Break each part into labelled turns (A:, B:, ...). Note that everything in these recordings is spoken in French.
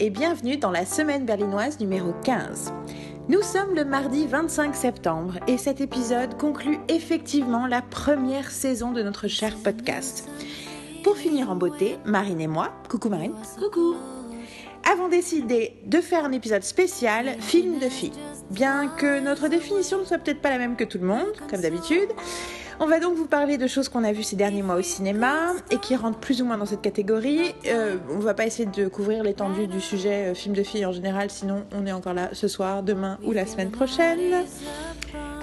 A: et bienvenue dans la semaine berlinoise numéro 15. Nous sommes le mardi 25 septembre et cet épisode conclut effectivement la première saison de notre cher podcast. Pour finir en beauté, Marine et moi, coucou Marine,
B: Coucou
A: avons décidé de faire un épisode spécial film de filles. Bien que notre définition ne soit peut-être pas la même que tout le monde, comme d'habitude, on va donc vous parler de choses qu'on a vues ces derniers mois au cinéma et qui rentrent plus ou moins dans cette catégorie. Euh, on va pas essayer de couvrir l'étendue du sujet euh, film de filles en général, sinon on est encore là ce soir, demain ou la semaine prochaine.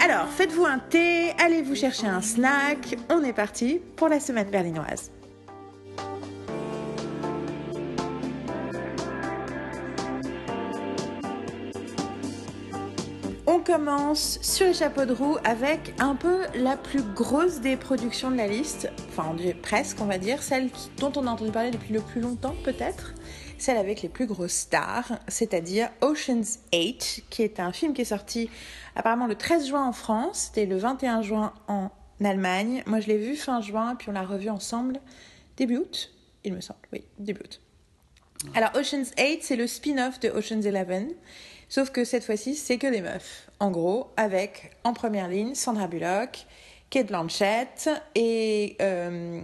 A: Alors, faites-vous un thé, allez vous chercher un snack, on est parti pour la semaine berlinoise. On commence sur les chapeaux de roue avec un peu la plus grosse des productions de la liste, enfin presque on va dire, celle dont on a entendu parler depuis le plus longtemps peut-être, celle avec les plus grosses stars, c'est-à-dire Ocean's 8, qui est un film qui est sorti apparemment le 13 juin en France, c'était le 21 juin en Allemagne. Moi je l'ai vu fin juin, puis on l'a revu ensemble début août, il me semble, oui, début août. Alors Ocean's 8, c'est le spin-off de Ocean's 11. Sauf que cette fois-ci, c'est que des meufs. En gros, avec en première ligne Sandra Bullock, Kate Blanchett, et euh,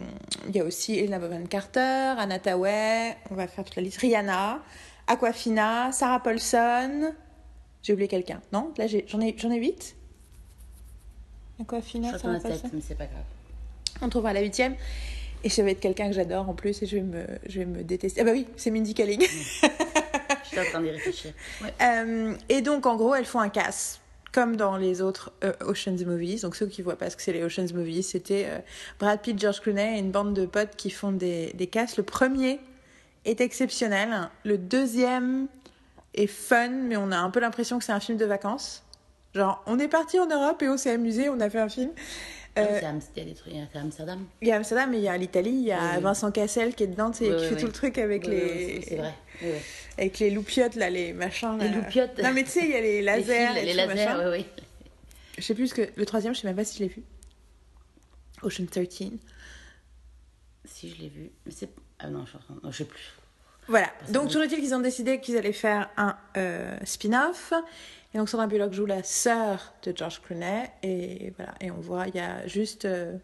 A: il y a aussi Elena Bonham Carter, Anna Tawai, on va faire toute la liste, Rihanna, Aquafina, Sarah Paulson. J'ai oublié quelqu'un, non Là, j'en ai, j'en ai 8 Aquafina,
B: Je
A: Sarah Paulson.
B: mais c'est pas grave.
A: On trouvera la huitième. Et ça va être quelqu'un que j'adore en plus, et je vais me, je vais me détester. Ah bah oui, c'est Mindy Kaling.
B: Je suis en train d'y réfléchir. Ouais.
A: Euh, et donc, en gros, elles font un casse, comme dans les autres euh, Ocean's Movies. Donc, ceux qui voient pas ce que c'est les Ocean's Movies, c'était euh, Brad Pitt, George Clooney et une bande de potes qui font des, des casses. Le premier est exceptionnel. Le deuxième est fun, mais on a un peu l'impression que c'est un film de vacances. Genre, on est parti en Europe et on s'est amusé, on a fait un film. Euh,
B: C'est c'est Amsterdam.
A: il y a Amsterdam, mais il y a l'Italie, il y a
B: Oui.
A: Vincent Cassel qui est dedans, tu sais,
B: Oui,
A: qui
B: oui,
A: fait tout le truc avec les...
B: C'est vrai.
A: Avec les loupiottes, là, les machins.
B: Les loupiottes.
A: Non, mais tu sais, il y a les lasers.
B: les, fils, les lasers,
A: machin.
B: oui, oui.
A: Je sais plus ce que. Le troisième, je sais même pas si je l'ai vu. Ocean 13.
B: Si je l'ai vu. Mais c'est. Ah non, je je sais plus.
A: Voilà. Donc, toujours est-il qu'ils ont décidé qu'ils allaient faire un euh, spin-off. Et donc, Sandra Bullock joue la sœur de George Clooney. Et voilà. Et on voit, il y a juste euh,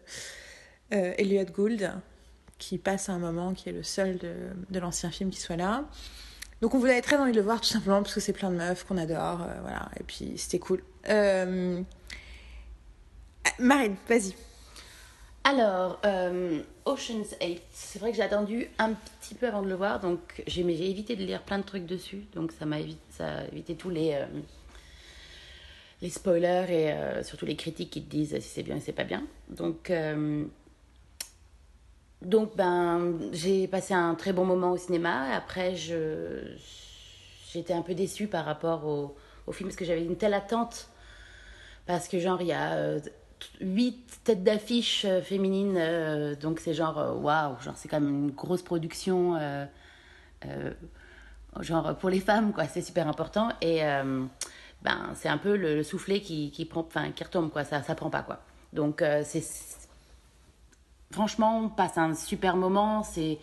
A: euh, Elliot Gould qui passe à un moment, qui est le seul de, de l'ancien film qui soit là. Donc, on voulait très envie de le voir tout simplement parce que c'est plein de meufs qu'on adore. voilà. Et puis, c'était cool. Marine, vas-y.
B: Alors, euh, Ocean's 8, c'est vrai que j'ai attendu un petit peu avant de le voir, donc j'ai évité de lire plein de trucs dessus, donc ça m'a évité, évité tous les, euh, les spoilers et euh, surtout les critiques qui te disent si c'est bien et c'est pas bien. Donc, donc ben, j'ai passé un très bon moment au cinéma. Après, j'étais un peu déçue par rapport au, au film parce que j'avais une telle attente. Parce que, genre, il y a huit têtes d'affiche euh, féminines. euh, donc, c'est genre, euh, waouh, genre, c'est quand même une grosse production. euh, euh, genre, pour les femmes, quoi, c'est super important. Et ben, c'est un peu le, le soufflet qui, qui, prend, enfin, qui retombe, quoi, ça, ça prend pas, quoi. Donc, c'est franchement, on passe un super moment. C'est,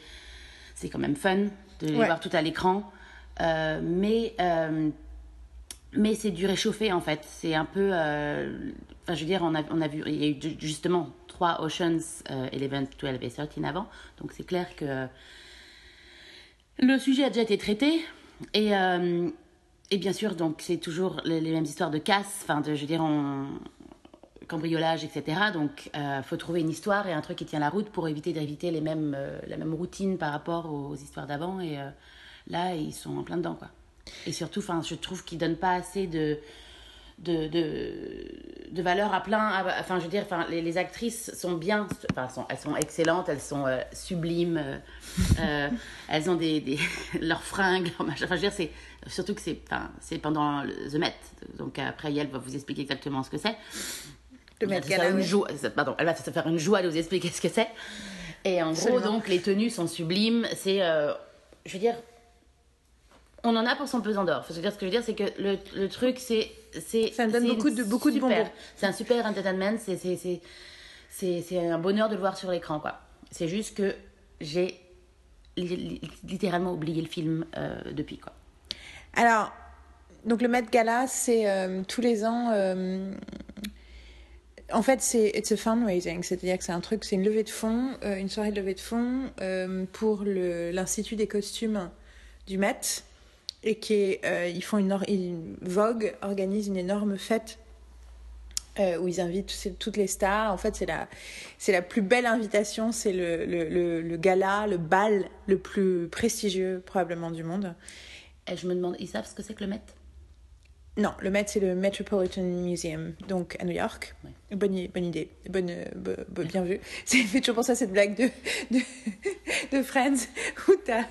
B: c'est quand même fun de les
A: Ouais.
B: voir tout à l'écran. Mais, mais c'est du réchauffé en fait. C'est un peu. euh, Enfin, je veux dire, on a, on a vu. Il y a eu ju- justement trois Oceans, euh, 11, 12 et 13 avant. Donc c'est clair que le sujet a déjà été traité. Et. euh, et bien sûr, donc c'est toujours les, mêmes histoires de casse, enfin, de, je veux dire, on, cambriolage, etc. Donc, il faut trouver une histoire et un truc qui tient la route pour éviter d'éviter les mêmes, euh, la même routine par rapport aux, histoires d'avant. Et euh, là, ils sont en plein dedans, quoi. Et surtout, enfin, je trouve qu'ils donnent pas assez de de, de, de valeur à plein. Enfin, je veux dire, enfin, les, les actrices sont bien, enfin, sont, elles sont excellentes, elles sont euh, sublimes, euh, euh, elles ont des, des leurs fringues, leurs machins. Enfin, je veux dire, c'est surtout que c'est, enfin, c'est pendant le- The Met. Donc après, elle va vous expliquer exactement ce que c'est.
A: Le
B: Elle va
A: Met Gala,
B: une joie, pardon, elle va se faire une joie de vous expliquer ce que c'est. Et en gros,
A: Absolument.
B: donc, les tenues sont sublimes. C'est, euh, je veux dire, on en a pour son pesant d'or. Faut se dire ce que je veux dire, c'est que le, le truc, c'est, c'est,
A: Ça me donne beaucoup de- beaucoup de
B: super-
A: bonbons.
B: C'est un super entertainment. C'est, c'est, c'est, c'est, c'est un bonheur de le voir sur l'écran, quoi. C'est juste que j'ai li- li- littéralement oublié le film euh, depuis, quoi.
A: Alors, donc le Met Gala, c'est euh, tous les ans. euh, en fait, c'est it's a fundraising, c'est-à-dire que c'est un truc, c'est une levée de fonds, une soirée de levée de fonds pour l'Institut des costumes du Met, et qui euh, ils font une, or- Vogue organise une énorme fête euh, où ils invitent toutes les stars. En fait, c'est la, c'est la plus belle invitation, c'est le, le, le, le gala, le bal le plus prestigieux probablement du monde.
B: Et je me demande, ils savent ce que c'est que le Met?
A: Non, le Met, c'est le Metropolitan Museum, donc à New York.
B: Ouais.
A: Bonne, idée, bonne, bo- bo- bien vu. C'est fait toujours penser à cette blague de, de, de Friends où t'as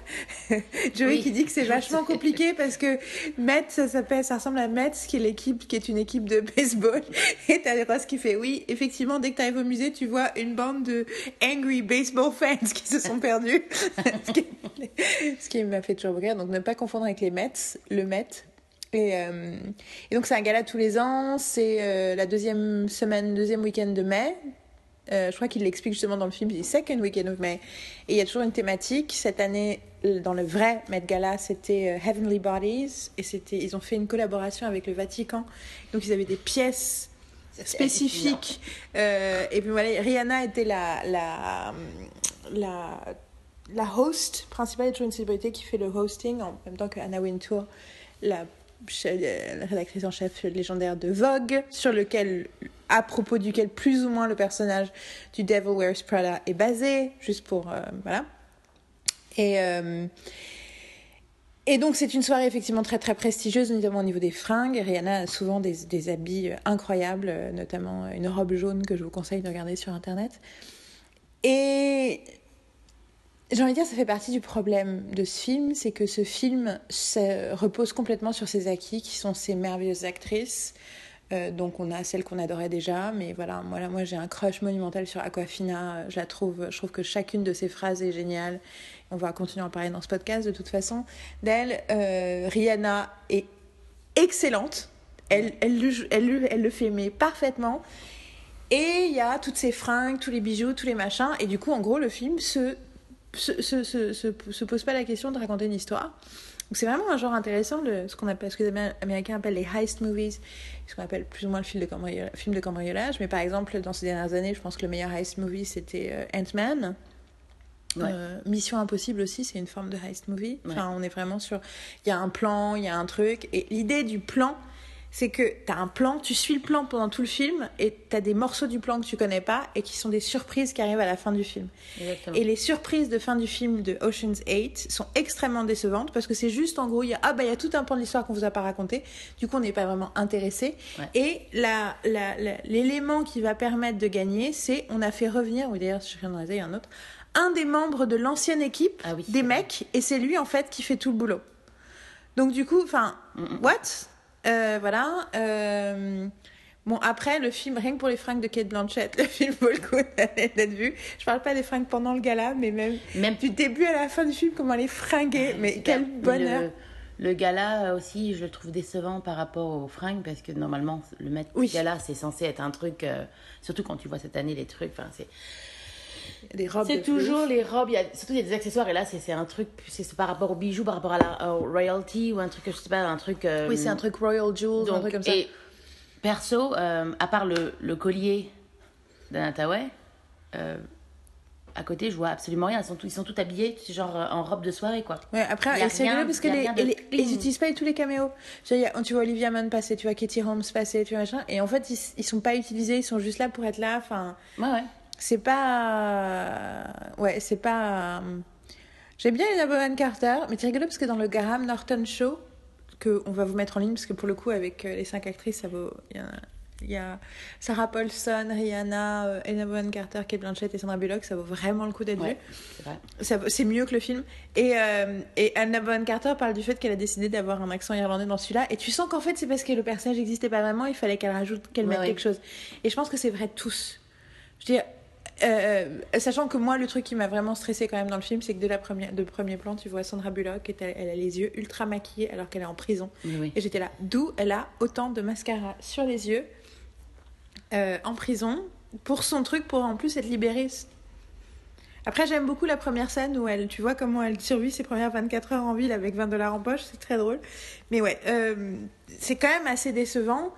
A: Joey
B: Oui.
A: qui dit que c'est vachement compliqué parce que Met, ça s'appelle, ça ressemble à Mets, qui est l'équipe, qui est une équipe de baseball. Et t'as Ross qui fait oui, effectivement, dès que t'arrives au musée, tu vois une bande de angry baseball fans qui se sont perdus. ce qui, qui m'a fait toujours rire. Donc ne pas confondre avec les Mets, le Met. Et, euh, et donc c'est un gala tous les ans, c'est euh, la deuxième semaine, deuxième week-end de mai. Euh, je crois qu'il l'explique justement dans le film, il dit Second Weekend of May. Et il y a toujours une thématique. Cette année, dans le vrai Met Gala, c'était Heavenly Bodies. Et c'était, ils ont fait une collaboration avec le Vatican. Donc ils avaient des pièces spécifiques. Et puis voilà, Rihanna était la, la, la, la host principale, il y a toujours une célébrité qui fait le hosting en même temps que Anna Wintour, la, la rédactrice en chef légendaire de Vogue, sur lequel, à propos duquel plus ou moins le personnage du Devil Wears Prada est basé, juste pour euh, voilà. Et euh, et donc c'est une soirée effectivement très très prestigieuse, notamment au niveau des fringues. Rihanna a souvent des, des habits euh, incroyables, notamment une robe jaune que je vous conseille de regarder sur internet. Et j'ai envie de dire, ça fait partie du problème de ce film, c'est que ce film se repose complètement sur ses acquis, qui sont ces merveilleuses actrices. Euh, donc on a celle qu'on adorait déjà, mais voilà, moi, moi j'ai un crush monumental sur Aquafina. Je la trouve, je trouve que chacune de ses phrases est géniale. On va continuer à en parler dans ce podcast de toute façon. D'elle, euh, Rihanna est excellente. Elle, elle, elle, le- elle le fait mais parfaitement. Et il y a toutes ces fringues, tous les bijoux, tous les machins. Et du coup, en gros, le film se se, se, se, se, se pose pas la question de raconter une histoire. Donc c'est vraiment un genre intéressant, le, ce qu'on appelle, ce que les Amé- Américains appellent les heist movies, ce qu'on appelle plus ou moins le film de, cambriolage, film de cambriolage. Mais par exemple, dans ces dernières années, je pense que le meilleur heist movie, c'était euh, Ant-Man.
B: Ouais.
A: Euh, Mission Impossible aussi, c'est une forme de heist movie.
B: Ouais.
A: Enfin, on est vraiment sur. Il y a un plan, il y a un truc. Et l'idée du plan, c'est que tu as un plan, tu suis le plan pendant tout le film, et tu as des morceaux du plan que tu connais pas, et qui sont des surprises qui arrivent à la fin du film.
B: Exactement.
A: Et les surprises de fin du film de Ocean's 8 sont extrêmement décevantes parce que c'est juste en gros, il y a, ah bah, il y a tout un pan de l'histoire qu'on vous a pas raconté. Du coup, on n'est pas vraiment intéressé.
B: Ouais.
A: Et la, la- la- l'élément qui va permettre de gagner, c'est on a fait revenir, ou d'ailleurs, je viens de il y a un autre, un des membres de l'ancienne équipe
B: Ah oui,
A: des
B: vrai.
A: mecs et c'est lui en fait qui fait tout le boulot. Donc du coup, enfin,
B: Mm,
A: what? Euh, Voilà. euh, Bon, après, le film, rien que pour les fringues de Kate Blanchett, le film vaut le coup d'être vu. Je parle pas des fringues pendant le gala, mais même
B: Même
A: du début à la fin du film, comment elle est fringuée. Mais quel bonheur.
B: Le, le gala aussi, je le trouve décevant par rapport aux fringues parce que normalement, le Met
A: Oui.
B: Gala, c'est censé être un truc, euh, surtout quand tu vois cette année les trucs. Enfin, c'est
A: Des robes.
B: c'est
A: de
B: toujours les robes, y a, surtout il y a des accessoires et là, c'est c'est un truc, c'est par rapport aux bijoux, par rapport à la au royalty ou un truc, je sais pas, un truc. euh,
A: Oui, c'est un truc Royal Jewels, un
B: donc,
A: truc comme ça.
B: Et perso, euh, à part le, le collier d'Anataway, euh, à côté, je vois absolument rien. Ils sont, tous- ils sont tous habillés, genre euh, en robe de soirée, quoi.
A: Ouais, après, c'est rigolo parce que les,
B: de
A: les- ils utilisent pas tous les caméos. Tu vois Olivia Munn passer, tu vois Katie Holmes passer, tu vois machin. Et en fait, ils, ils sont pas utilisés, ils sont juste là pour être là. Enfin,
B: Ouais, ouais.
A: C'est pas. Ouais, c'est pas. J'aime bien Lena Bonham Carter, mais c'est rigolo parce que dans le Graham Norton Show, que on va vous mettre en ligne, parce que pour le coup, avec euh, les cinq actrices, ça vaut. Il y, a, il y a Sarah Paulson, Rihanna, euh, Lena Bonham Carter, Kate Blanchett et Sandra Bullock, ça vaut vraiment le coup d'être vu.
B: Ouais, c'est vrai.
A: Ça vaut- C'est mieux que le film. Et, euh, et Anna Bonham Carter parle du fait qu'elle a décidé d'avoir un accent irlandais dans celui-là. Et tu sens qu'en fait, c'est parce que le personnage n'existait pas vraiment, il fallait qu'elle rajoute, qu'elle
B: Ouais,
A: mette
B: ouais.
A: quelque chose. Et je pense que c'est vrai de tous. Je veux dire, euh, sachant que moi, le truc qui m'a vraiment stressé quand même dans le film, c'est que de la première, de premier plan, tu vois Sandra Bullock, et elle, elle a les yeux ultra maquillés alors qu'elle est en prison.
B: Oui.
A: Et j'étais là, d'où elle a autant de mascara sur les yeux euh, en prison pour son truc, pour en plus être libérée. Après, j'aime beaucoup la première scène où elle, tu vois comment elle survit ses premières 24 heures en ville avec 20 dollars en poche, c'est très drôle. Mais ouais, euh, c'est quand même assez décevant.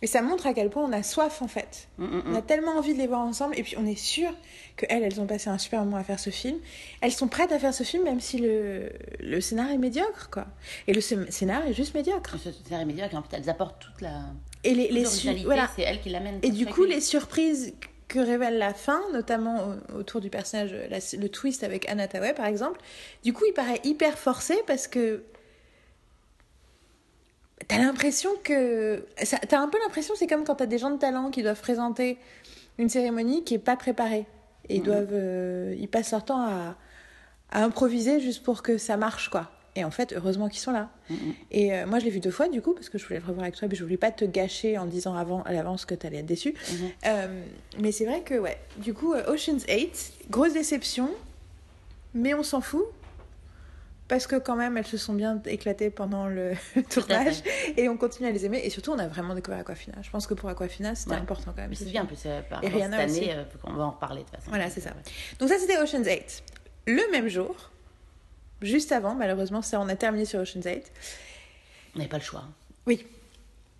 A: Et ça montre à quel point on a soif en fait.
B: Mm, mm,
A: On a tellement envie de les voir ensemble. Et puis on est sûr qu'elles, elles ont passé un super moment à faire ce film. Elles sont prêtes à faire ce film même si le, le scénar est médiocre quoi. Et le scé- scénar est juste médiocre.
B: Ce scénario médiocre, en fait, elles apportent toute la.
A: Et les, les su- voilà.
B: c'est elles qui l'amènent.
A: Et du coup, les surprises que révèle la fin, notamment au- autour du personnage, la- le twist avec Anna Tawai par exemple, du coup, il paraît hyper forcé parce que t'as l'impression que. T'as un peu l'impression, c'est comme quand t'as des gens de talent qui doivent présenter une cérémonie qui est pas préparée. Et ils
B: Mhm.
A: doivent. euh, ils passent leur temps à, à improviser juste pour que ça marche, quoi. Et en fait, heureusement qu'ils sont là.
B: Mhm.
A: Et euh, moi, je l'ai vu deux fois, du coup, parce que je voulais le revoir avec toi, mais je voulais pas te gâcher en disant avant, à l'avance que t'allais être déçu. Euh, mais c'est vrai que, ouais, du coup, Ocean's 8, grosse déception, mais on s'en fout. Parce que quand même, elles se sont bien éclatées pendant le tournage et on continue à les aimer. Et surtout, on a vraiment découvert Aquafina. Je pense que pour Aquafina, c'était
B: Ouais.
A: important quand même.
B: C'est bien, en plus, euh, par
A: Et
B: cette année, euh, qu'on va en reparler de toute façon.
A: Voilà, c'est ça. Donc ça, c'était Ocean's 8. Le même jour, juste avant, malheureusement, ça, on a terminé sur Ocean's 8.
B: On n'avait pas le choix.
A: Oui.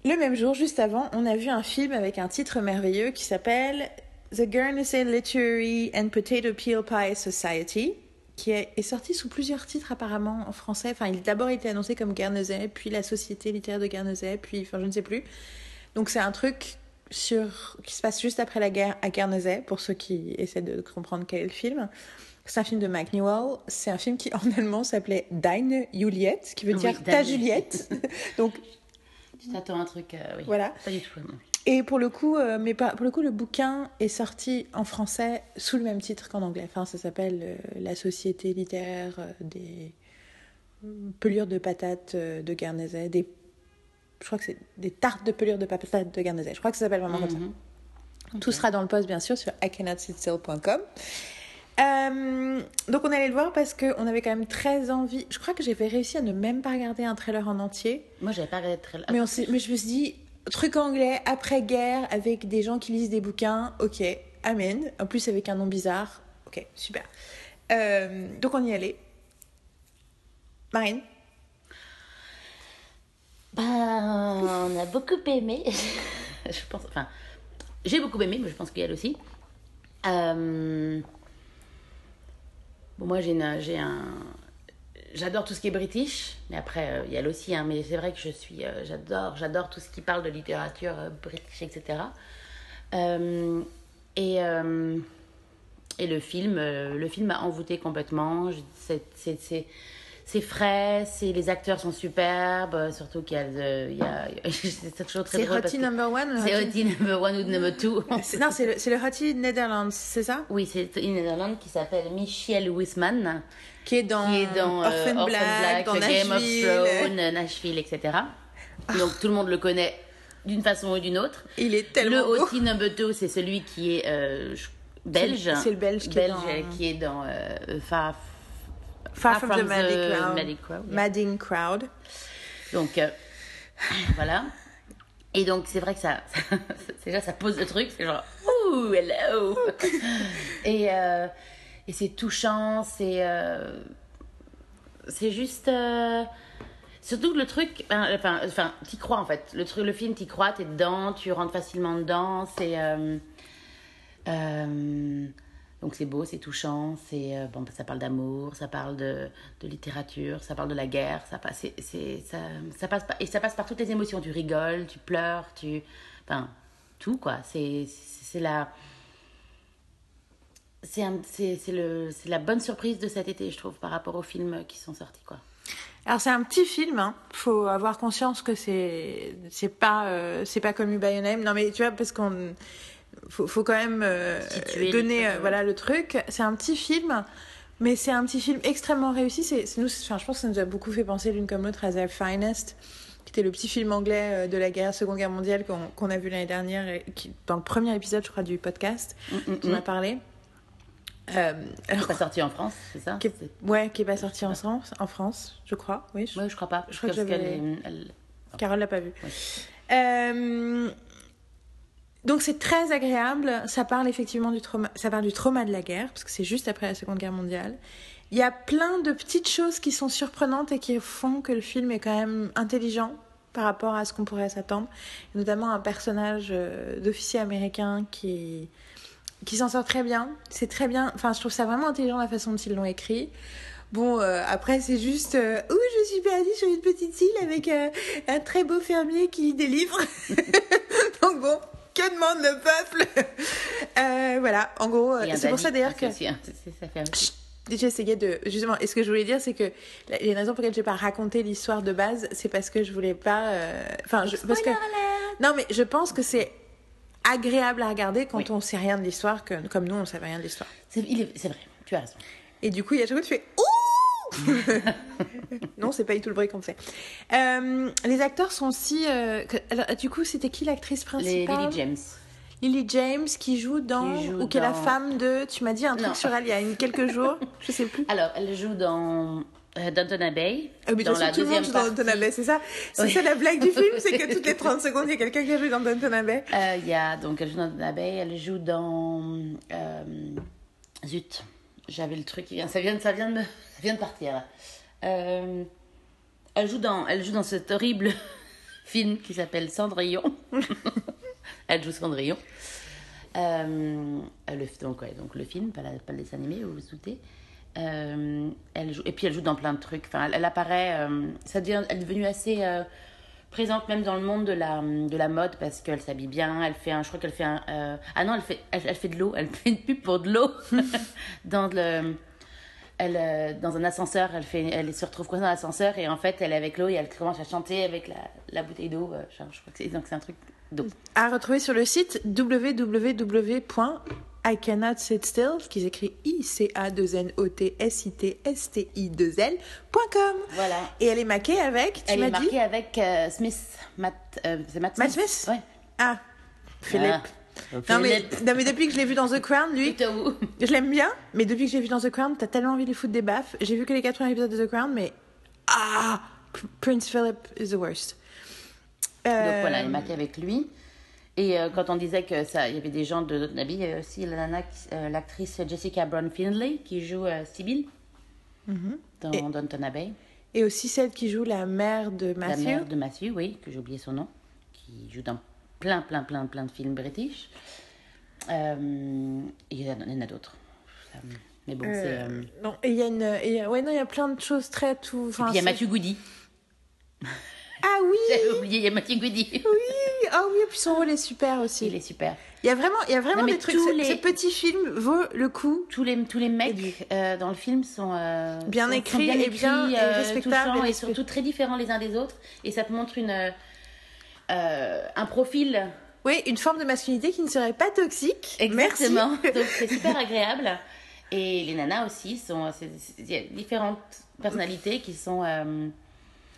A: Le même jour, juste avant, on a vu un film avec un titre merveilleux qui s'appelle The Guernsey Literary and Potato Peel Pie Society, qui est, sorti sous plusieurs titres apparemment en français. Enfin, il a d'abord été annoncé comme Guernesey, puis la Société littéraire de Guernesey, puis, enfin, je ne sais plus. Donc c'est un truc sur qui se passe juste après la guerre à Guernesey, pour ceux qui essaient de comprendre quel est le film. C'est un film de Mac Newell. C'est un film qui en allemand s'appelait Deine Juliette, qui veut dire ta
B: Juliette.
A: Juliette. Donc
B: Tu t'attends un truc, euh, oui.
A: Voilà.
B: Pas du tout. non.
A: Et pour le coup, euh, mais pas- pour le coup, le bouquin est sorti en français sous le même titre qu'en anglais. Enfin, ça s'appelle euh, La Société littéraire euh, des pelures de patates de Guernesey. Des, je crois que c'est des tartes de pelures de patates de Guernesey. Je crois que ça s'appelle vraiment comme ça.
B: Mhm.
A: Tout sera dans le post, bien sûr, sur icannotsitstill.com. Euh, donc on allait le voir parce qu'on avait quand même très envie. Je crois que j'avais réussi à ne même pas regarder un trailer en entier.
B: Moi, j'avais pas regardé très.
A: Mais, on s'est- mais je me suis dit, truc anglais, après-guerre, avec des gens qui lisent des bouquins, ok, amen. En plus, avec un nom bizarre, ok, super. Euh, donc, on y allait. Marine?
B: Bah, on a beaucoup aimé. je pense. Enfin, j'ai beaucoup aimé, mais je pense qu'elle aussi. Euh, Bon, moi, j'ai un. J'adore tout ce qui est british, mais après, euh, il y a aussi, hein, mais c'est vrai que je suis. euh, j'adore, j'adore tout ce qui parle de littérature euh, british, etc. Et, et le film, le film m'a envoûté complètement. C'est- c'est- frais, c'est les acteurs sont superbes, euh, surtout qu'il y a, euh, il y a c'est toujours très
A: C'est Hottie Number One
B: c'est
A: Hottie-
B: number one ou number two.
A: Non, c'est le, c'est le Hottie Netherlands, c'est ça?
B: Oui, c'est une Néerlande qui s'appelle Michelle Wisman,
A: Qui est dans,
B: qui est dans euh,
A: Orphan
B: Orphan
A: Black,
B: Black,
A: dans
B: Game of. Thrones, euh, Nashville, etc. Donc tout le monde le connaît d'une façon ou d'une autre.
A: Il est tellement
B: Le. Hottie number two, c'est celui qui est euh, belge.
A: c'est le Belge qui est dans-
B: qui est dans euh, Far,
A: Far from, the,
B: the
A: Magic Crowd.
B: Magic Crowd, yeah.
A: Madding Crowd.
B: Donc euh, voilà. Et donc c'est vrai que ça, ça- déjà ça pose le truc, c'est genre ouh hello. et euh, et c'est touchant, c'est euh, c'est juste surtout que le truc, hein, enfin enfin t'y crois en fait. Le truc, le film t'y crois, t'es dedans, tu rentres facilement dedans, c'est donc c'est beau, c'est touchant, c'est euh, bon, ça parle d'amour, ça parle de, de littérature, ça parle de la guerre, ça passe, c'est, ça, ça passe et ça passe par toutes les émotions. Tu rigoles, tu pleures, tu, enfin tout quoi. C'est, c'est, la, c'est, c'est, le, c'est la bonne surprise de cet été, je trouve, par rapport aux films qui sont sortis quoi.
A: Alors c'est un petit film, hein. faut avoir conscience que c'est c'est pas euh, c'est pas comme. Non mais tu vois parce qu'on faut, faut quand même euh, donner euh, voilà le truc. C'est un petit film, mais c'est un petit film extrêmement réussi. C'est nous, enfin, je pense que ça nous a beaucoup fait penser l'une comme l'autre à Their Finest, qui était le petit film anglais euh, de la guerre Seconde Guerre mondiale qu'on a vu l'année dernière, et qui, dans le premier épisode je crois du podcast,
B: Mm, mm,
A: on a
B: mm.
A: parlé. Euh, alors,
B: C'est pas sorti en France, c'est ça
A: qui est- ouais, qui est pas sorti en France, en France, je crois. Oui, je-
B: Ouais, je crois pas.
A: Je crois que
B: elle-
A: Carole l'a pas vu.
B: Ouais.
A: Euh, donc c'est très agréable. Ça parle effectivement du trauma, ça parle du trauma de la guerre parce que c'est juste après la Seconde Guerre mondiale. Il y a plein de petites choses qui sont surprenantes et qui font que le film est quand même intelligent par rapport à ce qu'on pourrait s'attendre. Notamment un personnage euh, d'officier américain qui qui s'en sort très bien. C'est très bien. Enfin, je trouve ça vraiment intelligent la façon dont ils l'ont écrit. Bon, euh, après, c'est juste euh, où je suis perdue sur une petite île avec euh, un très beau fermier qui lit des livres. Donc bon, que demande le peuple Euh, Voilà, en gros, c'est pour ça d'ailleurs que.
B: aussi c'est- ça fait un petit-
A: J'essayais de. Justement, et ce que je voulais dire, c'est que les raisons pour lesquelles je n'ai pas raconté l'histoire de base, c'est parce que je voulais pas. euh, Enfin, je- parce que. Non, mais je pense que c'est agréable à regarder quand
B: Oui.
A: on sait rien de l'histoire, que, comme nous, on ne savait rien de l'histoire.
B: C'est il est- c'est vrai, tu as raison.
A: Et du coup, il y a chaque fois, tu fais Ouh Non, c'est pas du tout le bruit qu'on fait. Euh, les acteurs sont aussi. euh, que- alors, du coup, c'était qui l'actrice principale
B: Lily James.
A: Lily James qui joue dans.
B: Qui joue
A: ou qui est la femme de. Tu m'as dit un truc
B: Non.
A: sur elle il y a une- quelques jours. Je sais plus.
B: Alors, elle joue dans euh, Downton Abbey.
A: Ah, mais
B: dans la
A: tout le monde
B: deuxième
A: joue dans. Downton Abbey, c'est ça C'est
B: Oui.
A: ça la blague du film, c'est que toutes les 30 secondes, il y a quelqu'un qui a joué dans Downton Abbey.
B: Euh, Il y a donc elle joue dans Downton Abbey, elle joue dans zut, j'avais le truc qui vient, ça vient, ça vient de ça vient de partir. Euh, elle joue dans, elle joue dans cet horrible film qui s'appelle Cendrillon. elle joue Cendrillon. Euh, le, donc, ouais, donc le film, pas, la, pas le dessin vous vous doutez. Euh, elle joue, et puis elle joue dans plein de trucs. Enfin, elle, elle apparaît, euh, ça devient, elle est devenue assez présente même dans le monde de la, de la mode parce qu'elle s'habille bien. Elle fait un, je crois qu'elle fait un, euh, ah non, elle fait, elle, elle fait de l'eau. Elle fait une pub pour de l'eau dans le, elle, euh, dans un ascenseur. Elle fait, elle se retrouve coincée dans l'ascenseur et en fait, elle est avec l'eau et elle commence à chanter avec la, la bouteille d'eau. euh, je, crois que c'est, donc c'est un truc d'eau.
A: À retrouver sur le site www.icannotSitStill, qui s'écrit I-C-A-2-N-O-T-S-I-T-S-T-I-2-L.com.
B: Voilà.
A: Et elle est maquée avec, tu
B: Elle est
A: dit
B: marquée avec euh, Smith. Matt, euh, c'est Matt Smith.
A: Matt Smith?
B: Ouais.
A: Ah, Philippe.
B: Ah.
A: Non mais, non mais depuis que je l'ai vu dans The Crown, lui, je l'aime bien, mais depuis que je l'ai vu dans The Crown, t'as tellement envie de lui foutre des baffes. J'ai vu que les 80 épisodes de The Crown, mais ah, Prince Philip is the worst. Euh,
B: Donc voilà, elle est maquée avec lui. Et euh, quand on disait que ça, il y avait des gens de y a aussi la euh, l'actrice Jessica Brown Findlay qui joue euh, Sybil dans
A: Mhm. Et-
B: Downton Abbey.
A: Et aussi celle qui joue la mère de
B: La
A: Matthew.
B: mère de Matthew, oui, que j'ai oublié son nom, qui joue dans plein, plein, plein, plein de films british. Euh, il y en a, y a d'autres. Mais bon, c'est.
A: Euh, Non, et il y a une, et, ouais, non, il y a plein de choses très tout.
B: Et
A: Enfin,
B: puis il y a Matthew Goody.
A: Ah oui,
B: J'avais oublié, il y a Matthew Goody.
A: oui, ah oui, et puis son rôle est super aussi.
B: Il est super.
A: Il y a vraiment, il y a vraiment
B: Non,
A: des trucs. Ce,
B: les-
A: ce petit film vaut le coup.
B: Tous les, tous les mecs euh, dans le film sont euh,
A: Bien
B: sont- sont
A: écrits et bien- et respectables et
B: surtout très différents les uns des autres. Et ça te montre une, euh, un profil
A: Oui, une forme de masculinité qui ne serait pas toxique.
B: exactement.
A: Merci.
B: Donc c'est super agréable. Et les nanas aussi sont. Il y a différentes personnalités qui sont euh,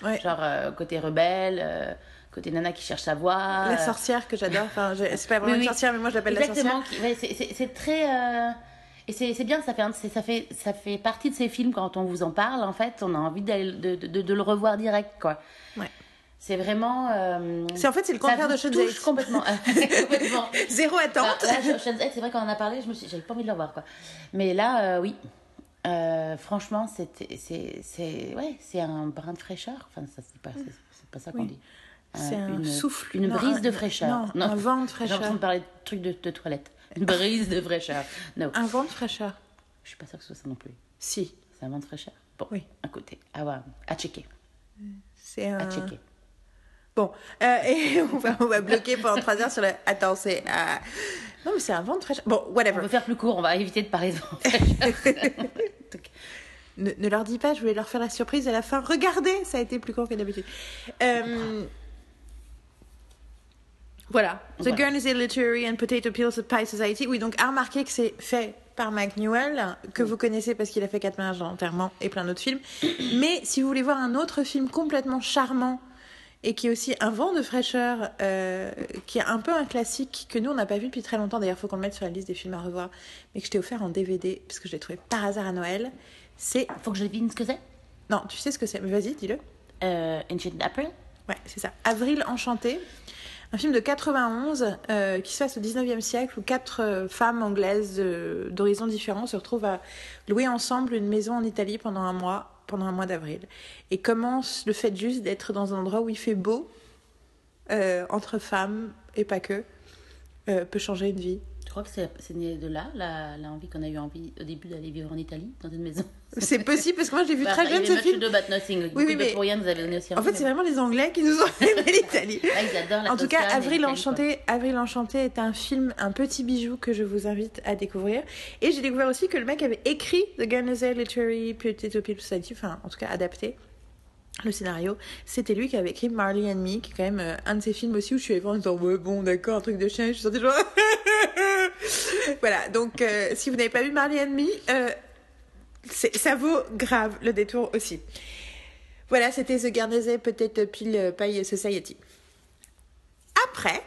A: Ouais.
B: genre euh, côté rebelle, euh, côté nana qui cherche sa voix.
A: La sorcière que j'adore. Enfin, je- c'est pas vraiment
B: Oui,
A: une sorcière, mais moi je l'appelle la sorcière.
B: Exactement. ouais, c'est- très. euh, Et c'est bien, ça fait, un- ça, fait, ça fait partie de ces films quand on vous en parle, en fait, on a envie de, de, de le revoir direct, quoi.
A: Ouais.
B: C'est vraiment. euh,
A: C'est en fait c'est le contraire de
B: touche complètement. complètement.
A: Zéro attente.
B: Ocean's Eight, c'est vrai qu'on en a parlé, je me suis, j'avais pas envie de le revoir, quoi. Mais là, euh, oui. Euh, franchement, c'est c'est ouais, c'est un brin de fraîcheur. Enfin, ça c'est pas, c'est c'est pas ça qu'on
A: Oui.
B: dit.
A: C'est
B: Euh,
A: un
B: une-
A: souffle.
B: Une
A: Non,
B: brise
A: un-
B: de fraîcheur.
A: Non, un vent de
B: J'ai
A: fraîcheur.
B: l'impression de parler de trucs de, de toilette. Une brise de fraîcheur. Non,
A: Un vent de fraîcheur.
B: je suis pas sûre que ce soit ça non plus.
A: Si.
B: C'est un vent de fraîcheur. Bon,
A: Oui.
B: à côté. À voir. À checker.
A: C'est un.
B: À checker.
A: Bon, euh, et on va, on va bloquer pendant trois heures sur le. Attends, c'est. Non, mais c'est un vent de fraîcheur. Bon,
B: On
A: whatever.
B: peut faire plus court, on va éviter de parler de fraîcheur.
A: Ne, ne leur dis pas, je voulais leur faire la surprise à la fin. Regardez, ça a été plus court que d'habitude. Euh, Voilà. The. Girl is Illiterary and Potato Peels of Pie Society. Oui, donc à remarquer que c'est fait par Mike Newell, que vous connaissez parce qu'il a fait Quatre ménages d'enterrement et plein d'autres films. Mais si vous voulez voir un autre film complètement charmant et qui est aussi un vent de fraîcheur, euh, qui est un peu un classique que nous on n'a pas vu depuis très longtemps. D'ailleurs, il faut qu'on le mette sur la liste des films à revoir, mais que je t'ai offert en DVD parce que je l'ai trouvé par hasard à Noël. C'est
B: faut que je devine ce que c'est?
A: Non, tu sais ce que c'est, mais vas-y, dis-le.
B: euh, Enchanted April?
A: Ouais, c'est ça. Avril enchanté. un film de 91 euh, qui se passe au 19e siècle où quatre euh, femmes anglaises d'horizons différents se retrouvent à louer ensemble une maison en Italie pendant un mois, pendant un mois d'avril. Et commence le fait juste d'être dans un endroit où il fait beau, euh, entre femmes et pas que, euh, peut changer une vie.
B: Je crois que c'est né de là, la- l'envie qu'on a eu envie au début d'aller vivre en Italie, dans une maison.
A: C'est possible parce que moi je l'ai vu
B: Bah,
A: très
B: y
A: jeune ce film.
B: Ado About Nothing.
A: Oui, oui,
B: de
A: mais-
B: pour rien nous avait donné aussi
A: En fait, c'est vraiment les Anglais qui nous ont aimé l'Italie.
B: Là, ils adorent la
A: En tout cas, Avril Enchanté, Avril Enchanté est un film, un petit bijou que je vous invite à découvrir. Et j'ai découvert aussi que le mec avait écrit The Guernsey Literary Potato People Society, enfin, en tout cas, adapté le scénario. C'était lui qui avait écrit Marley and Me, qui est quand même euh, un de ces films aussi où je suis allée voir en disant, ouais, bon, d'accord, un truc de chien, je suis sortie genre. voilà, donc euh, si vous n'avez pas vu Marley and Me, euh, ça vaut grave le détour aussi. Voilà, c'était The Guernsey Potato Peel Pie Society. Après,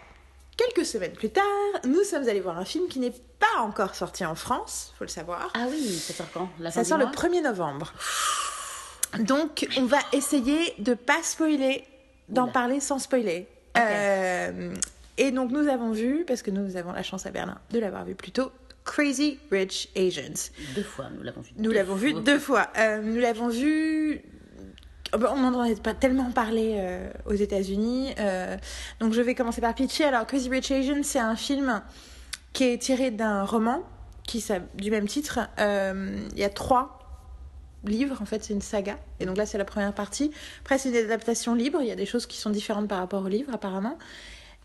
A: quelques semaines plus tard, nous sommes allés voir un film qui n'est pas encore sorti en France, faut le savoir.
B: Ah oui, ça sort quand? La fin
A: Ça sort le
B: mois?
A: 1er novembre. Donc, on va essayer de pas spoiler, d'en parler sans spoiler. Euh, et donc, nous avons vu, parce que nous avons la chance à Berlin de l'avoir vu plus tôt, Crazy Rich Asians.
B: Deux fois, nous l'avons vu.
A: Nous l'avons vu deux fois. Euh, nous l'avons vu. Oh, bah, On n'en entendait pas tellement parler euh, aux États-Unis. Donc je vais commencer par pitcher. Alors Crazy Rich Asians, c'est un film qui est tiré d'un roman qui du même titre. Il y a trois livres, en fait, c'est une saga. Et donc là, c'est la première partie. Après, c'est une adaptation libre. Il y a des choses qui sont différentes par rapport au livre, apparemment.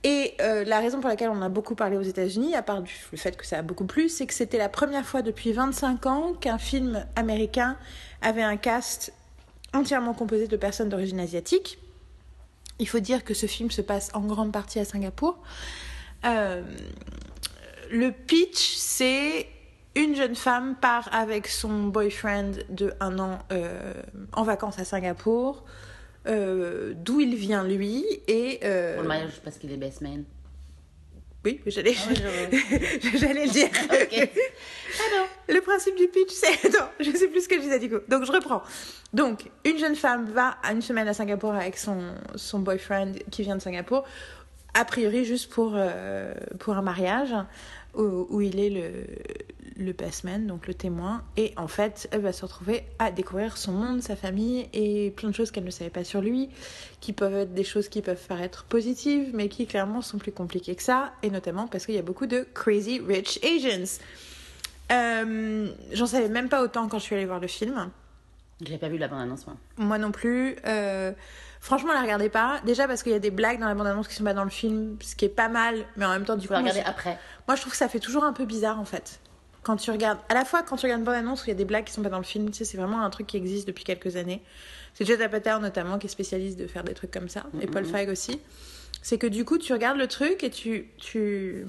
A: Et euh, la raison pour laquelle on a beaucoup parlé aux États-Unis, à part le fait que ça a beaucoup plu, c'est que c'était la première fois depuis 25 ans qu'un film américain avait un cast entièrement composé de personnes d'origine asiatique. Il faut dire que ce film se passe en grande partie à Singapour. Euh, le pitch, c'est une jeune femme part avec son boyfriend de un an euh, en vacances à Singapour, euh, d'où il vient lui, et... euh,
B: Pour le mariage, parce qu'il est best man.
A: Oui, j'allais
B: Ah je-
A: j'allais le dire. Le principe du pitch, c'est. Attends, je sais plus ce que je disais du coup. Donc je reprends. Donc, une jeune femme va à une semaine à Singapour avec son, son boyfriend qui vient de Singapour, a priori juste pour, pour un mariage, où, où il est le, le best man, donc le témoin. Et en fait, elle va se retrouver à découvrir son monde, sa famille et plein de choses qu'elle ne savait pas sur lui, qui peuvent être des choses qui peuvent paraître positives, mais qui clairement sont plus compliquées que ça, et notamment parce qu'il y a beaucoup de crazy rich Asians. Euh, J'en savais même pas autant quand je suis allée voir le film.
B: Je l'ai pas vu la bande-annonce, moi.
A: Moi non plus. Euh, franchement, la regardez pas. Déjà parce qu'il y a des blagues dans la bande-annonce qui sont pas dans le film, ce qui est pas mal, mais en même temps, du coup,
B: la regarder après.
A: moi, je trouve que ça fait toujours un peu bizarre en fait. Quand tu regardes, à la fois quand tu regardes une bande-annonce où il y a des blagues qui sont pas dans le film, tu sais, c'est vraiment un truc qui existe depuis quelques années. C'est Judd Apatow notamment qui est spécialiste de faire des trucs comme ça, et Paul. Feig aussi. C'est que du coup, tu regardes le truc et tu, tu,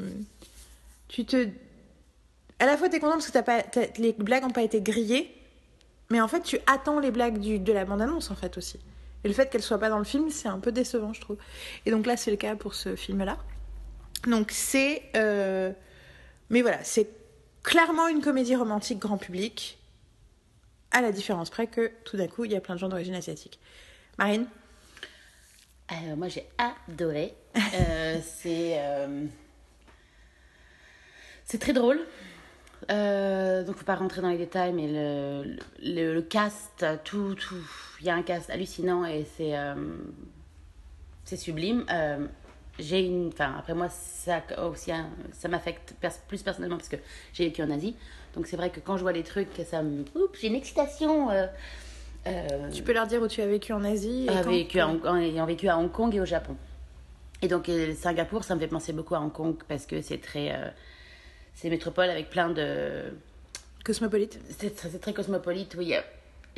A: tu te, à la fois t'es content parce que t'as pas, les blagues n'ont pas été grillées, mais en fait tu attends les blagues du, de la bande-annonce en fait aussi. Et le fait qu'elles soient pas dans le film, c'est un peu décevant, je trouve. Et donc là, c'est le cas pour ce film-là. Donc c'est, euh, mais voilà, c'est clairement une comédie romantique grand public, à la différence près que tout d'un coup, il y a plein de gens d'origine asiatique. Marine,
B: Euh, moi, j'ai adoré. Euh, c'est euh, c'est très drôle. Euh, donc, faut pas rentrer dans les détails, mais le, le, le cast, tout, tout, il y a un cast hallucinant et c'est c'est sublime. J'ai une, enfin après moi ça aussi un- ça m'affecte plus personnellement parce que j'ai vécu en Asie. Donc c'est vrai que quand je vois les trucs, ça me, Oups, j'ai une excitation. euh, euh,
A: tu peux leur dire où tu as vécu en Asie et
B: a
A: quand
B: vécu à en ayant vécu à Hong Kong et au Japon. Et donc euh, Singapour, ça me fait penser beaucoup à Hong Kong parce que c'est très, euh, c'est métropole avec plein de,
A: Cosmopolite.
B: c'est très cosmopolite, oui.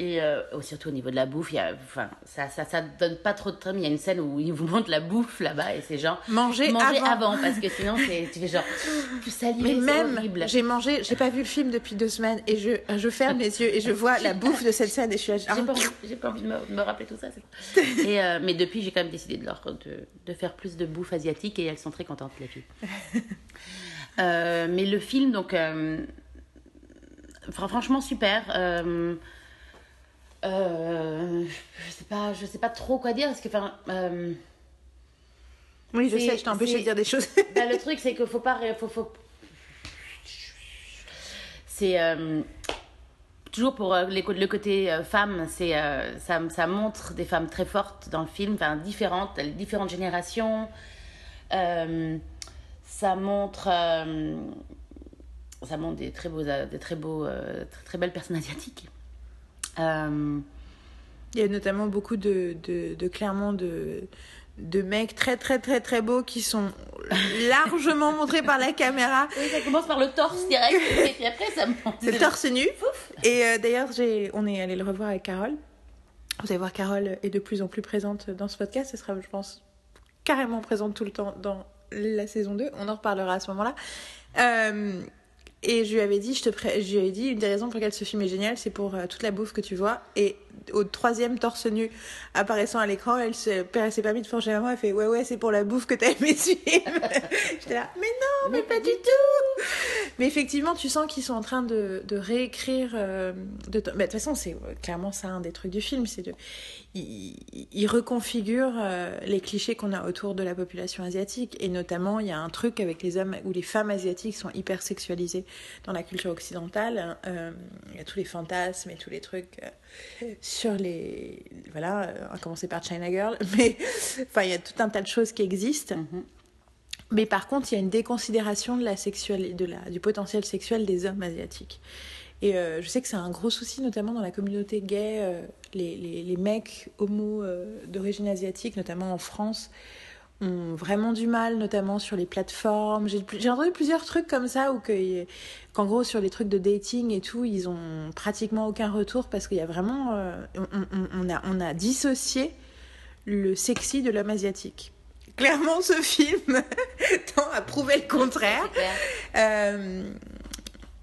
B: Et euh, oh, surtout au niveau de la bouffe, il y a, enfin, ça, ça, ça donne pas trop de trame. Il y a une scène où ils vous montrent la bouffe là-bas et c'est genre
A: Manger,
B: manger
A: avant.
B: avant. parce que sinon tu fais genre tu salives,
A: Mais même,
B: horrible.
A: j'ai mangé, j'ai pas vu le film depuis deux semaines et je, je ferme les yeux et je vois la bouffe de cette scène et je suis là,
B: J'ai pas, envie- j'ai pas envie de me, de me rappeler tout ça. Et, euh, mais depuis, j'ai quand même décidé de, leur, de, de faire plus de bouffe asiatique et elles sont très contentes, les filles. Euh, mais le film, donc, fran- franchement, super. Euh, je sais pas, je sais pas trop quoi dire parce que, enfin, euh,
A: Oui, je sais, je t'ai empêché de dire des choses.
B: Bah, le truc, c'est qu'il faut pas. Faut, faut... C'est. euh, Toujours pour les le côté femme, c'est ça, ça montre des femmes très fortes dans le film, enfin différentes, différentes générations. Ça montre, ça montre des très beaux, des très beaux, très, très belles personnes asiatiques. Euh,
A: Il y a notamment beaucoup de, de, de clairement de, de mecs très très très très beaux qui sont largement montrés par la caméra.
B: oui, ça commence par le torse direct, et puis après ça monte.
A: C'est le torse nu. Et euh, d'ailleurs, on est allé le revoir avec Carole. Vous allez voir, Carole est de plus en plus présente dans ce podcast. Elle sera, je pense, carrément présente tout le temps dans la saison 2. On en reparlera à ce moment-là. Euh, et je lui avais dit, je te pré- je lui avais dit, une des raisons pour lesquelles ce film est génial, c'est pour euh, toute la bouffe que tu vois. Et au troisième torse nu apparaissant à l'écran, elle se, elle s'est permis de forger à moi. Elle fait, ouais, ouais, c'est pour la bouffe que t'as aimé film. J'étais là, mais non, mais pas du tout. Mais effectivement, tu sens qu'ils sont en train de, de réécrire. euh, de, t- bah, de toute façon, c'est euh, clairement ça un des trucs du film, c'est de, ils, ils reconfigurent euh, les clichés qu'on a autour de la population asiatique, et notamment il y a un truc avec les hommes ou les femmes asiatiques sont hyper sexualisées dans la culture occidentale. hein, euh, il y a tous les fantasmes et tous les trucs sur les, voilà, à commencer par China Girl, mais enfin il y a tout un tas de choses qui existent.
B: Mhm.
A: Mais par contre, il y a une déconsidération de la sexuelle, de la, du potentiel sexuel des hommes asiatiques. Et euh, je sais que c'est un gros souci, notamment dans la communauté gay. euh, les, les, les mecs homos euh, d'origine asiatique, notamment en France, ont vraiment du mal, notamment sur les plateformes. J'ai entendu plusieurs trucs comme ça, où que- qu'en gros, sur les trucs de dating et tout, ils ont pratiquement aucun retour parce qu'il y a vraiment. euh, on, on- on a, on a dissocié le sexy de l'homme asiatique. Clairement, ce film tend à prouver le contraire. Euh,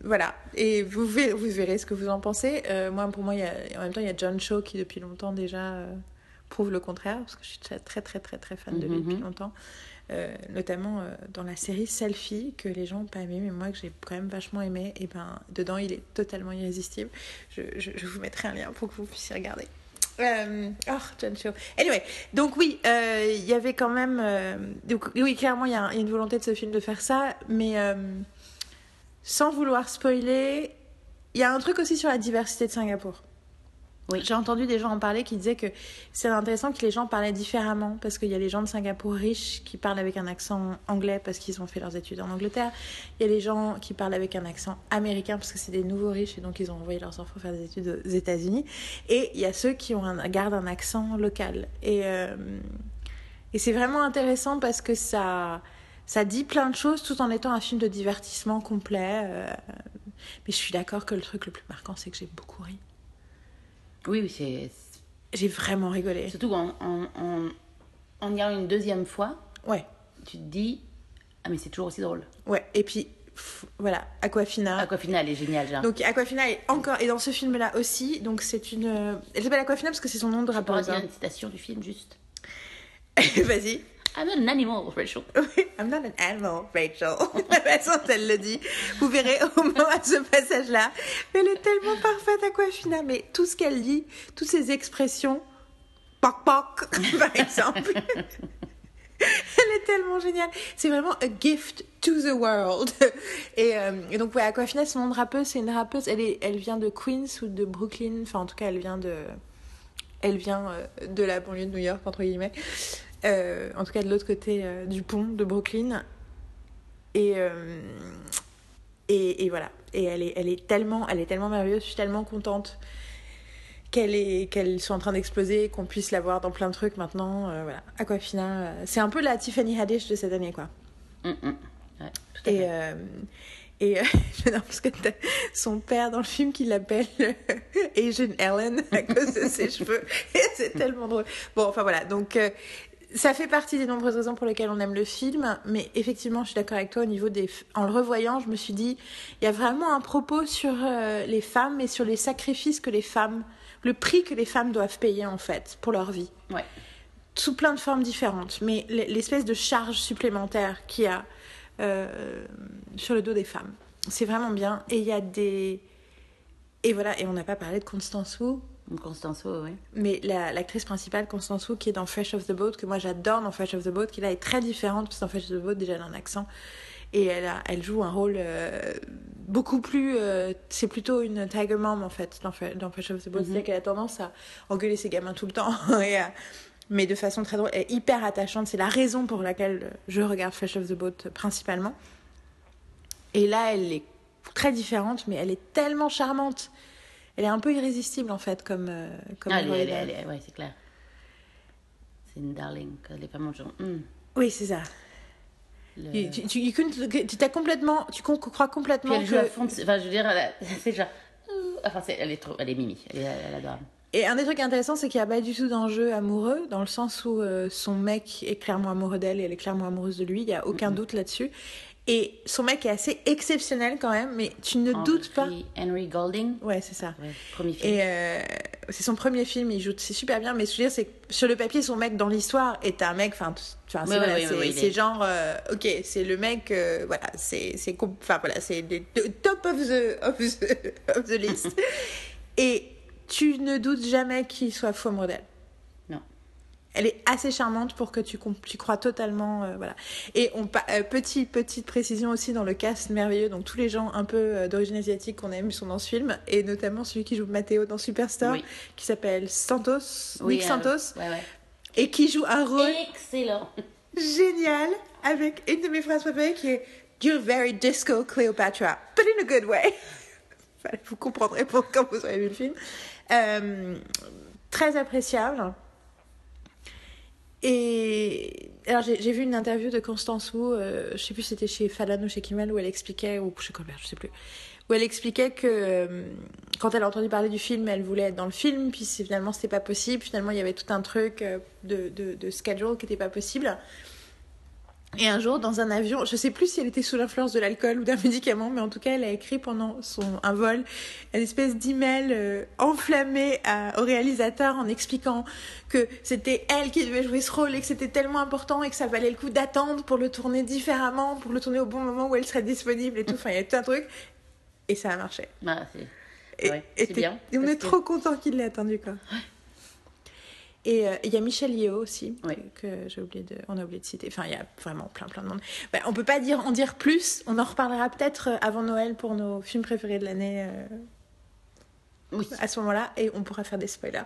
A: voilà. Et vous verrez, vous verrez ce que vous en pensez. Euh, moi, pour moi, y a, en même temps, il y a John Cho qui, depuis longtemps déjà, euh, prouve le contraire, parce que je suis très, très, très, très, très fan de lui depuis
B: Mhm.
A: longtemps. Euh, notamment euh, dans la série Selfie, que les gens n'ont pas aimé, mais moi, que j'ai quand même vachement aimé. Et ben, dedans, il est totalement irrésistible. Je, je, je vous mettrai un lien pour que vous puissiez regarder. Euh, oh, John Cho. Anyway, donc oui, euh, il y avait quand même. euh, donc, oui, clairement, il y, a y une volonté de ce film de faire ça, mais sans vouloir spoiler, il y a un truc aussi sur la diversité de Singapour.
B: Oui.
A: J'ai entendu des gens en parler qui disaient que c'est intéressant que les gens parlaient différemment parce qu'il y a les gens de Singapour riches qui parlent avec un accent anglais parce qu'ils ont fait leurs études en Angleterre. Il y a les gens qui parlent avec un accent américain parce que c'est des nouveaux riches et donc ils ont envoyé leurs enfants faire des études aux États-Unis. Et il y a ceux qui ont un, gardent un accent local. Et, euh, et c'est vraiment intéressant parce que ça, ça dit plein de choses tout en étant un film de divertissement complet. euh, mais je suis d'accord que le truc le plus marquant, c'est que j'ai beaucoup ri.
B: Oui, oui, c'est.
A: J'ai vraiment rigolé.
B: Surtout en, en, en, en y allant une deuxième fois,
A: Ouais,
B: tu te dis Ah, mais c'est toujours aussi drôle.
A: ouais. Et puis, voilà, Aquafina.
B: Aquafina, elle est géniale, genre.
A: Donc Aquafina est encore et dans ce film là aussi donc c'est une euh, elle s'appelle Aquafina parce que c'est son nom de
B: pourrais
A: rappeuse.
B: dire
A: hein.
B: une citation du film, juste.
A: Vas-y.
B: I'm not an animal, Rachel.
A: I'm not an animal, Rachel. La façon dont elle le dit. Vous verrez au moins à ce passage-là. Elle est tellement parfaite, Aquafina. Mais tout ce qu'elle dit, toutes ses expressions, poc poc, par exemple. Elle est tellement géniale. C'est vraiment a gift to the world. Et, euh, et donc, ouais, Aquafina, nom de rappeuse, c'est une rappeuse. Elle, est, elle vient de Queens ou de Brooklyn. Enfin, en tout cas, elle vient de. Elle vient euh, de la banlieue de New York, entre guillemets. Euh, en tout cas, de l'autre côté euh, du pont de Brooklyn. Et, euh, et, et voilà. Et elle est, elle est tellement, elle est tellement merveilleuse. Je suis tellement contente qu'elle est, qu'elle soit en train d'exploser, qu'on puisse la voir dans plein de trucs maintenant. Voilà. Aquafina, c'est un peu la Tiffany Haddish de cette année, quoi.
B: Hum. Ouais, tout à
A: Et,
B: fait.
A: et euh, j'adore parce que son père dans le film qui l'appelle Asian Ellen à cause de ses cheveux. Et c'est tellement drôle. Bon, enfin voilà. Donc, euh, ça fait partie des nombreuses raisons pour lesquelles on aime le film. Mais effectivement, je suis d'accord avec toi au niveau des. En le revoyant, je me suis dit, il y a vraiment un propos sur euh, les femmes et sur les sacrifices que les femmes. Le prix que les femmes doivent payer en fait pour leur vie
B: Ouais.
A: sous plein de formes différentes, mais l'espèce de charge supplémentaire qu'il y a euh, sur le dos des femmes. C'est vraiment bien. Et il y a des. Et voilà, et on n'a pas parlé de Constance Wu
B: Constance Wu, oui.
A: Mais la- l'actrice principale, Constance Wu, qui est dans Fresh of the Boat, que moi j'adore dans Fresh of the Boat, qui là est très différente, parce que dans Fresh of the Boat, déjà elle a un accent. Et elle, a, elle joue un rôle euh, beaucoup plus. euh, c'est plutôt une Tiger Mom en fait, dans, dans Fresh of the Boat.
B: Mhm.
A: C'est-à-dire qu'elle a tendance à engueuler ses gamins tout le temps. et à- mais de façon très drôle. Elle est hyper attachante. C'est la raison pour laquelle je regarde Fresh of the Boat principalement. Et là, elle est très différente, mais elle est tellement charmante. Elle est un peu irrésistible en fait, comme, euh, comme
B: Ah, elle, est- elle, est- elle est- ouais, c'est clair. C'est une darling. Les femmes ont genre.
A: Oui, c'est ça.
B: le-
A: Tu, tu, t'as complètement, tu crois
B: Puis
A: complètement
B: elle joue à
A: que.
B: fond. de- Enfin, je veux dire, elle a- c'est genre. euh, Enfin, c'est- elle est trop. Elle est mimi. Elle est, elle est adorable.
A: Et un des trucs intéressants, c'est qu'il n'y a pas du tout d'enjeu amoureux, dans le sens où euh, son mec est clairement amoureux d'elle et elle est clairement amoureuse de lui. Il n'y a aucun doute là-dessus. Et son mec est assez exceptionnel quand même, mais tu ne doutes pas.
B: Henry- Golding.
A: Ouais, c'est ça.
B: Ouais, premier film.
A: Et euh, c'est son premier film, il joue c'est super bien, mais ce que je veux dire, c'est que sur le papier, son mec dans l'histoire est un mec, enfin, c'est voilà,
B: est-
A: genre, euh, ok, c'est le mec, euh, voilà, c'est, enfin voilà, c'est le le top of the, of the, of the list. Et tu ne doutes jamais qu'il soit faux.
B: Non.
A: Elle est assez charmante pour que tu, crois totalement, euh, voilà. Et on euh, petit, petite précision aussi dans le cast merveilleux, donc tous les gens un peu euh, d'origine asiatique qu'on aime sont dans ce film, et notamment celui qui joue Matteo dans Superstar,
B: Oui.
A: qui s'appelle Santos,
B: Oui,
A: Nick Santos,
B: Ouais, ouais.
A: et qui joue un rôle
B: Excellent.
A: génial avec une de mes phrases préférées qui est You're very disco Cleopatra, but in a good way. Vous comprendrez pour quand vous aurez vu le film. Euh, très appréciable. Et alors j'ai vu une interview de Constance Wu, euh, je sais plus c'était chez Fallon ou chez Kimmel, où elle expliquait, ou chez Colbert, je sais plus, où elle expliquait que euh, quand elle a entendu parler du film, elle voulait être dans le film, puis finalement c'était pas possible, finalement il y avait tout un truc euh, de, de, de schedule qui était pas possible. Et un jour, dans un avion, je sais plus si elle était sous l'influence de l'alcool ou d'un médicament, mais en tout cas, elle a écrit pendant son, un vol une espèce d'email euh, enflammé à- au réalisateur en expliquant que c'était elle qui devait jouer ce rôle et que c'était tellement important et que ça valait le coup d'attendre pour le tourner différemment, pour le tourner au bon moment où elle serait disponible et tout. Enfin, il y a tout un truc. Et ça a marché.
B: Ah, c'est- Ouais, bien,
A: et on est
B: que-
A: trop content qu'il l'ait attendu, quoi. Et euh, il y a Michel Yeo aussi,
B: Oui.
A: que, que j'ai oublié de, on a oublié de citer. Enfin, il y a vraiment plein, plein de monde. Ben, on peut pas dire, en dire plus. On en reparlera peut-être euh, avant Noël pour nos films préférés de l'année euh,
B: Oui.
A: à ce moment-là, et on pourra faire des spoilers.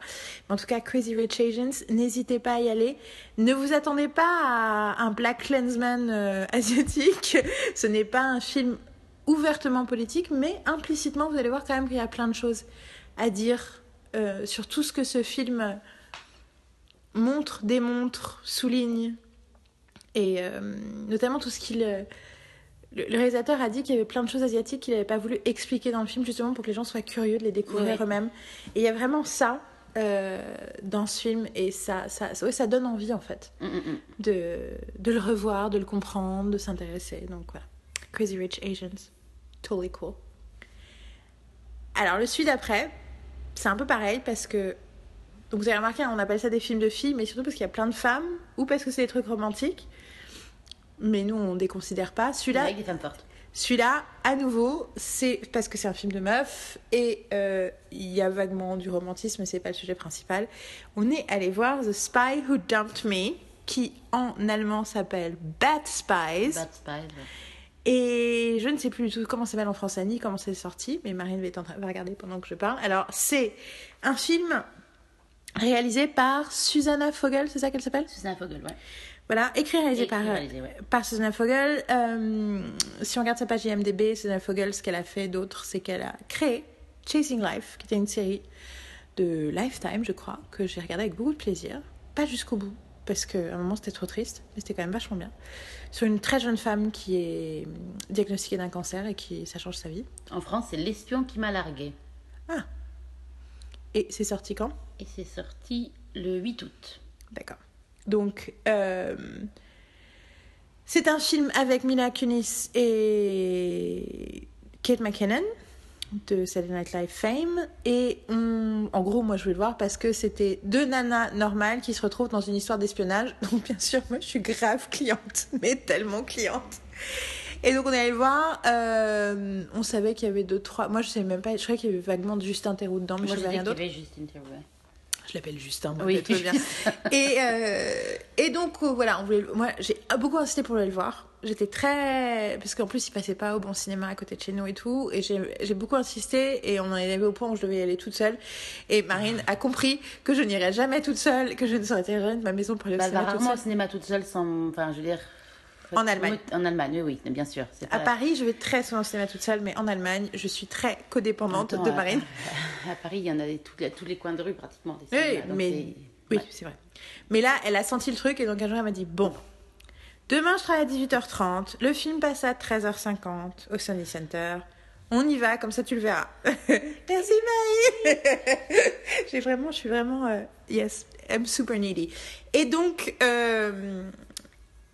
A: Mais en tout cas, Crazy Rich Asians, n'hésitez pas à y aller. Ne vous attendez pas à un Black Clansman euh, asiatique. Ce n'est pas un film ouvertement politique, mais implicitement, vous allez voir quand même qu'il y a plein de choses à dire euh, sur tout ce que ce film montre, démontre, souligne, et euh, notamment tout ce qu'il... euh, le, le réalisateur a dit qu'il y avait plein de choses asiatiques qu'il n'avait pas voulu expliquer dans le film, justement pour que les gens soient curieux de les découvrir
B: Ouais.
A: eux-mêmes. Et il y a vraiment ça euh, dans ce film, et ça, ça, ça, ouais, ça donne envie, en fait,
B: Mm, mm, mm.
A: de, de le revoir, de le comprendre, de s'intéresser. Donc voilà. Crazy Rich Asians. Totally cool. Alors, le celui d'après, c'est un peu pareil parce que. Donc, vous avez remarqué, on appelle ça des films de filles, mais surtout parce qu'il y a plein de femmes ou parce que c'est des trucs romantiques. Mais nous, on ne déconsidère pas. Celui-là,
B: Avec des femmes fortes.
A: celui-là, à nouveau, c'est parce que c'est un film de meuf et euh, il y a vaguement du romantisme, mais c'est pas le sujet principal. On est allé voir The Spy Who Dumped Me, qui en allemand s'appelle Bad Spies.
B: Bad Spies. ouais.
A: Et je ne sais plus du tout comment ça s'appelle en français ni comment c'est sorti, mais Marine va regarder pendant que je parle. Alors, c'est un film réalisé par Susanna Fogel, c'est ça qu'elle s'appelle?
B: Susanna Fogel, ouais.
A: Voilà, écrit et réalisé
B: Écrit
A: par,
B: réalisé, ouais.
A: par Susanna Fogel. Euh, si on regarde sa page IMDb, Susanna Fogel, ce qu'elle a fait d'autre, c'est qu'elle a créé Chasing Life, qui était une série de Lifetime, je crois, que j'ai regardé avec beaucoup de plaisir. Pas jusqu'au bout, parce qu'à un moment c'était trop triste, mais c'était quand même vachement bien. Sur une très jeune femme qui est diagnostiquée d'un cancer et qui ça change sa vie.
B: En France, c'est L'espion qui m'a largué.
A: Ah Et c'est sorti quand?
B: Et c'est sorti le 8 août.
A: D'accord. Donc, euh, c'est un film avec Mila Kunis et Kate McKinnon de Saturday Night Live fame. Et on- en gros, moi, je voulais le voir parce que c'était deux nanas normales qui se retrouvent dans une histoire d'espionnage. Donc, bien sûr, moi, je suis grave cliente, mais tellement cliente. Et donc on est allé le voir. euh, on savait qu'il y avait deux, trois. Moi je savais même pas. Je croyais qu'il y avait vaguement Justin Theroux dedans, mais
B: Moi,
A: je savais rien d'autre.
B: ouais.
A: Je l'appelle Justin. moi,
B: Oui.
A: peut-être, tout va bien. et, euh, et donc euh, voilà, on voulait. Moi j'ai beaucoup insisté pour aller le voir. J'étais très. Parce qu'en plus il passait pas au bon cinéma à côté de chez nous et tout. Et j'ai beaucoup insisté et on en est arrivé au point où je devais y aller toute seule. Et Marine a compris que je n'irais jamais toute seule, que je ne sortirais jamais de ma maison pour aller au
B: Bah,
A: cinéma toute
B: rarement au cinéma toute seule sans. Enfin, je veux dire.
A: En Allemagne.
B: En Allemagne, oui, oui, bien sûr.
A: À
B: pas-
A: Paris, je vais très souvent au cinéma toute seule, mais en Allemagne, je suis très codépendante
B: Attends,
A: de Marine.
B: À, Paris, il y en a des, tous, les, tous les coins de rue pratiquement. Des
A: Oui,
B: cinémas, donc
A: mais oui,
B: ouais.
A: c'est vrai. Mais là, elle a senti le truc et donc un jour, elle m'a dit Bon, demain, je travaille à 18h30. Le film passe à 13h50 au Sony Center. On y va, comme ça, tu le verras. Merci, Marie. J'ai vraiment, je suis vraiment, euh, yes, I'm super needy. Et donc, euh,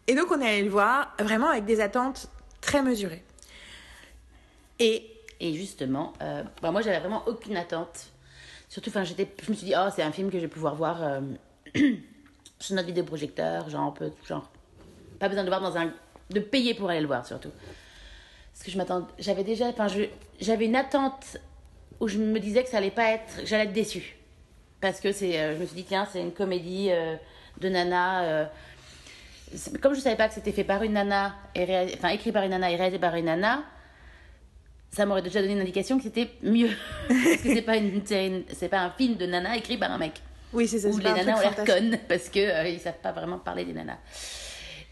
A: et donc, on est allé le voir vraiment avec des attentes très mesurées. Et
B: Et justement, euh, bah, moi, j'avais vraiment aucune attente. Surtout, je me suis dit, oh, c'est un film que je vais pouvoir voir euh, sur notre vidéoprojecteur, genre, peu, genre, pas besoin de voir dans un, de payer pour aller le voir, surtout. Parce que je m'attends, j'avais déjà, enfin, j'avais une attente où je me disais que ça allait pas être, j'allais être déçue. Parce que euh, je me suis dit, tiens, c'est une comédie de nana. Comme je savais pas que c'était fait par une nana, et enfin, écrit par une nana et réalisé par une nana, ça m'aurait déjà donné une indication que c'était mieux. parce que c'est pas, une, une- c'est pas un film de nana écrit par un mec.
A: oui, c'est ça.
B: Où les
A: pas
B: nanas ont l'air connes parce que euh, ils savent pas vraiment parler des nanas.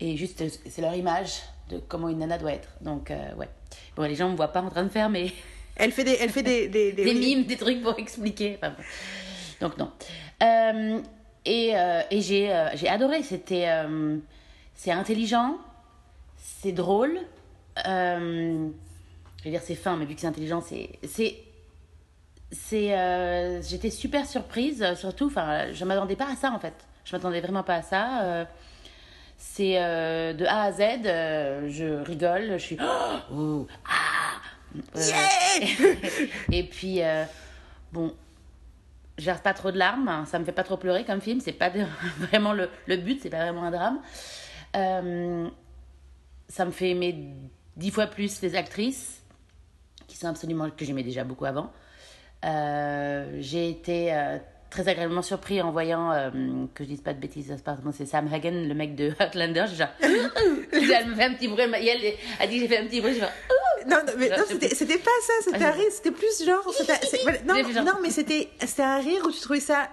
B: Et juste, c'est leur image de comment une nana doit être. Donc, euh, ouais. Bon, les gens me voient pas en train de faire mais
A: Elle fait des, elle fait des, des, des-
B: des mimes, des trucs pour expliquer. Enfin, bon. Donc, non. Euh, et euh, et j'ai euh, j'ai adoré. C'était. C'est intelligent, c'est drôle. euh, je vais dire c'est fin, mais vu que c'est intelligent, c'est. c'est c'est euh, j'étais super surprise surtout enfin je m'attendais pas à ça en fait je m'attendais vraiment pas à ça euh, c'est de A à Z je rigole je suis oh, ah Euh, et puis bon je pas trop de larmes hein, ça me fait pas trop pleurer comme film c'est pas de- vraiment le, le but c'est pas vraiment un drame Euh, ça me fait aimer dix fois plus les actrices qui sont absolument que j'aimais déjà beaucoup avant euh, j'ai été euh, très agréablement surpris en voyant que je dise pas de bêtises, c'est Sam Hagen, le mec de Outlander. J'ai genre, elle me fait un petit bruit, elle a dit que j'ai fait un petit bruit, j'ai fait,
A: Non, non, mais
B: Genre,
A: non, c'était pas ça, c'était un rire, c'était plus genre. voilà, non,
B: genre-
A: non, mais c'était c'était un rire où tu trouvais ça.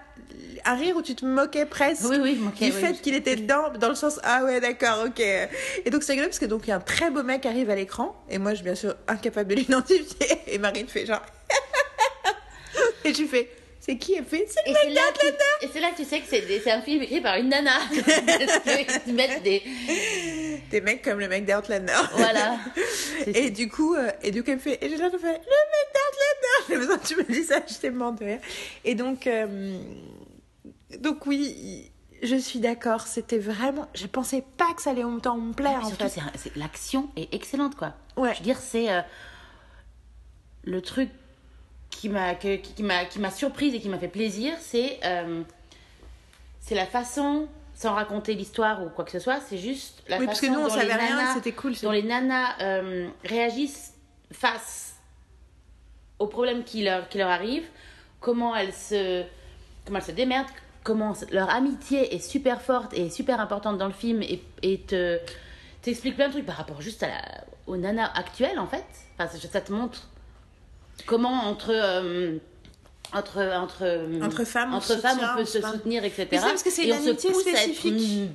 A: Un rire où tu te moquais presque
B: Oui, oui, moquais,
A: du
B: oui,
A: fait qu'il était dedans, dans le sens Ah ouais, d'accord, ok. Et donc c'est rigolo parce que donc il y a un très beau mec qui arrive à l'écran, et moi je suis bien sûr incapable de l'identifier, et Marine fait genre. et tu fais C'est qui elle fait C'est
B: c'est là, que- et c'est là que tu sais que c'est un film écrit par une nana. Parce qu'ils mettent des.
A: des mecs comme le mec d'Outlander.
B: Voilà.
A: Et du coup, euh, et du coup, elle me fait, et j'ai l'air de faire, le mec d'Outlander J'ai besoin que tu me dis ça, j'étais mort de rire. Et donc, euh, donc oui, je suis d'accord, c'était vraiment, je pensais pas que ça allait autant me plaire, en
B: surtout,
A: fait.
B: c'est un- c'est- l'action est excellente, quoi.
A: Ouais.
B: Je veux dire, c'est euh, le truc qui m'a qui, qui m'a qui m'a surprise et qui m'a fait plaisir, c'est euh, c'est la façon, sans raconter l'histoire ou quoi que ce soit, c'est juste la
A: Oui, parce que
B: façon
A: nous, on
B: dont les
A: rien,
B: nanas-
A: c'était cool, c'est-
B: Dont les nanas euh, réagissent face aux problèmes qui leur qui leur arrivent, comment elles se comment elles se démerdent, comment leur amitié est super forte et super importante dans le film et, et te t'explique plein de trucs par rapport juste à la, aux nanas actuelles en fait. Enfin, ça, ça te montre comment entre euh, entre entre
A: Entre femmes, on
B: entre
A: se
B: femmes
A: soutient,
B: on peut
A: on
B: se soutenir etc.
A: Parce que c'est
B: et on se pousse à être
A: spécifique.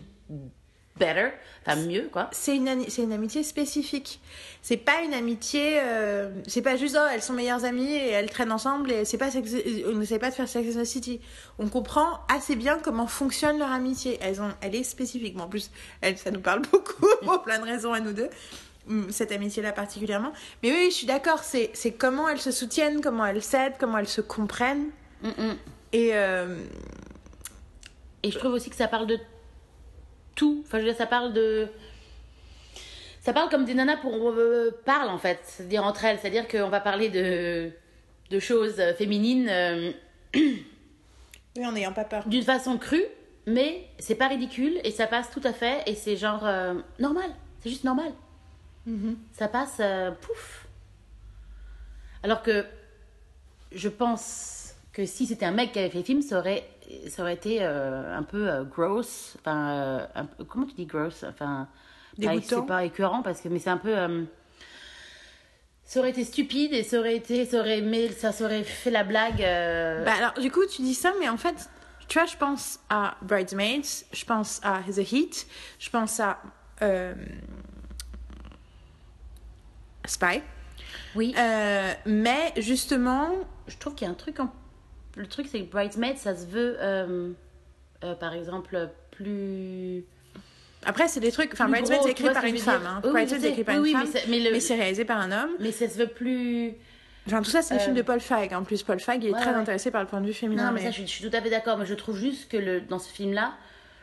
B: Better, enfin mieux quoi.
A: C'est une, c'est une amitié spécifique. C'est pas une amitié. euh, c'est pas juste, oh, elles sont meilleures amies et elles traînent ensemble et c'est pas sex- on n'essaie pas de faire Sex and the City. On comprend assez bien comment fonctionne leur amitié. Elles ont, elle est spécifique. En plus, elle, ça nous parle beaucoup pour plein de raisons à nous deux. Hum, Cette amitié-là particulièrement. Mais oui, je suis d'accord. C'est, c'est comment elles se soutiennent, comment elles s'aident, comment elles se comprennent.
B: Mm, mm.
A: Et euh,
B: Et je trouve aussi que ça parle de tout. Enfin, je veux dire, ça parle de. Ça parle comme des nanas pour, euh, parlent en fait, c'est-à-dire entre elles. C'est-à-dire qu'on va parler de, de choses féminines euh,
A: oui, en n'ayant pas peur.
B: d'une façon crue, mais c'est pas ridicule et ça passe tout à fait et c'est genre euh, normal. C'est juste normal. Ça passe euh, pouf. Alors que je pense que si c'était un mec qui avait fait le film, ça aurait, ça aurait été euh, un peu euh, gross. Enfin, euh, peu- comment tu dis gross Enfin, c'est pas écœurant parce que, mais c'est un peu. euh, ça aurait été stupide et ça aurait été, ça aurait, mais ça aurait fait la blague.
A: Bah alors, du coup, tu dis ça, mais en fait, tu vois, je pense à Bridesmaids, je pense à The Heat, je pense à Spy.
B: oui.
A: Mais justement,
B: je trouve qu'il y a un truc en... le truc c'est que bridesmaid ça se veut euh, euh, par exemple plus
A: après, c'est des trucs. Enfin,
B: gros,
A: c'est écrit par une femme. Hein.
B: Oui, je
A: c'est écrit par
B: Oui,
A: une femme.
B: mais c'est- mais le-
A: Mais c'est réalisé par un homme.
B: mais ça se veut plus
A: Enfin, tout ça, c'est
B: Euh,
A: films de Paul Feig. En plus, Paul Feig, il est
B: ouais,
A: très
B: ouais.
A: intéressé par le point de vue féminin.
B: non mais
A: mais-
B: ça je suis, je suis tout à fait d'accord mais je trouve juste que le dans ce film là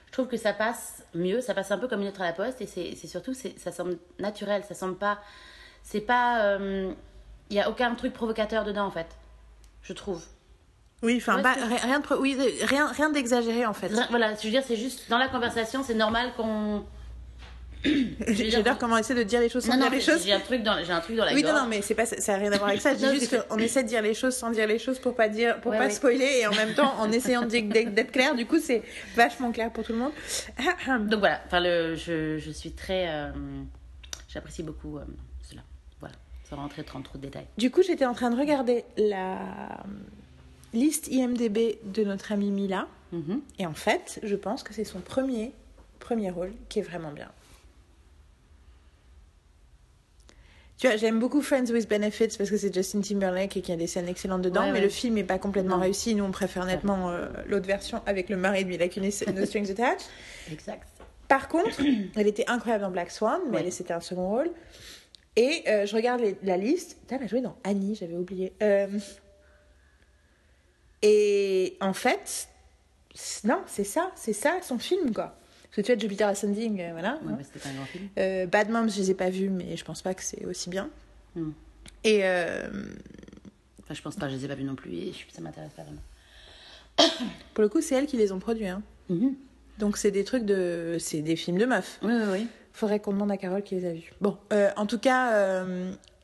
B: je trouve que ça passe mieux ça passe un peu comme une lettre à la poste et c'est surtout ça semble naturel ça semble pas c'est pas euh, il y a aucun truc provocateur dedans en fait je trouve
A: Oui, enfin, bah, rien de, oui, rien, rien d'exagéré en fait.
B: Voilà je veux dire c'est juste dans la conversation c'est normal qu'on
A: J'adore comment on essaie de dire les choses sans
B: non non
A: dire les choses.
B: j'ai un truc dans j'ai un truc dans la
A: Oui, non,
B: gorge
A: non, mais c'est pas, ça n'a rien à voir avec ça. Juste
B: c'est que-
A: qu'on essaie de dire les choses sans dire les choses pour pas dire, pour
B: Ouais,
A: pas
B: ouais.
A: spoiler et en même temps en essayant d'être clair. Du coup, c'est vachement clair pour tout le monde.
B: Donc voilà, enfin le, je, je suis très, euh, j'apprécie beaucoup euh, cela. Voilà, sans rentrer dans trop de détails.
A: Du coup, j'étais en train de regarder la liste IMDb de notre amie Mila.
B: Mhm.
A: Et en fait, je pense que c'est son premier, premier rôle qui est vraiment bien. Tu vois, j'aime beaucoup Friends with Benefits parce que c'est Justin Timberlake et qu'il y a des scènes excellentes dedans,
B: Ouais,
A: mais
B: ouais.
A: le film n'est pas complètement
B: Non.
A: réussi. Nous, on préfère nettement euh, l'autre version avec le mari de Mila Kunis, No Strings Attached.
B: Exact.
A: Par contre, elle était incroyable dans Black Swan, mais
B: Ouais.
A: c'était un second rôle. Et euh, je regarde les- la liste. Putain, elle a joué dans Annie, j'avais oublié. Euh, Et en fait, non, c'est ça, c'est ça son film, quoi. Parce que tu vois, Jupiter Ascending, euh, voilà.
B: Ouais, mais c'était pas un grand film.
A: Euh, Bad Moms, je les ai pas vus, mais je pense pas que c'est aussi bien.
B: Hmm.
A: Et euh,
B: Enfin, je pense pas, je les ai pas vus non plus et ça m'intéresse pas vraiment.
A: pour le coup, c'est elles qui les ont produits. Hein.
B: Mhm.
A: Donc c'est des trucs de, c'est des films de meufs.
B: Oui, oui, oui.
A: Faudrait qu'on demande à Carole qui les a vus. Bon, euh, en tout cas,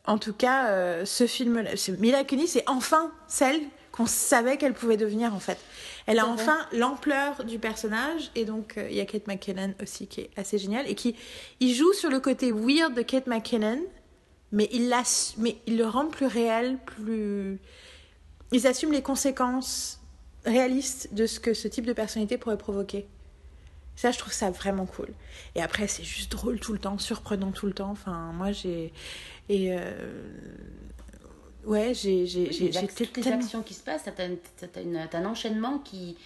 A: en tout cas, ce film, Mila Kunis, c'est enfin celle qu'on savait qu'elle pouvait devenir en fait. Elle a enfin l'ampleur du personnage et donc euh, il y a Kate McKinnon aussi qui est assez géniale et qui il joue sur le côté weird de Kate McKinnon, mais il mais il le rend plus réel, plus ils assument les conséquences réalistes de ce que ce type de personnalité pourrait provoquer. Ça, je trouve ça vraiment cool. Et après, c'est juste drôle tout le temps, surprenant tout le temps. Enfin, moi, j'ai. Et. euh, Ouais, j'ai.
B: Oui, toutes les actions qui se passent, t'as une- t'as un enchaînement qui,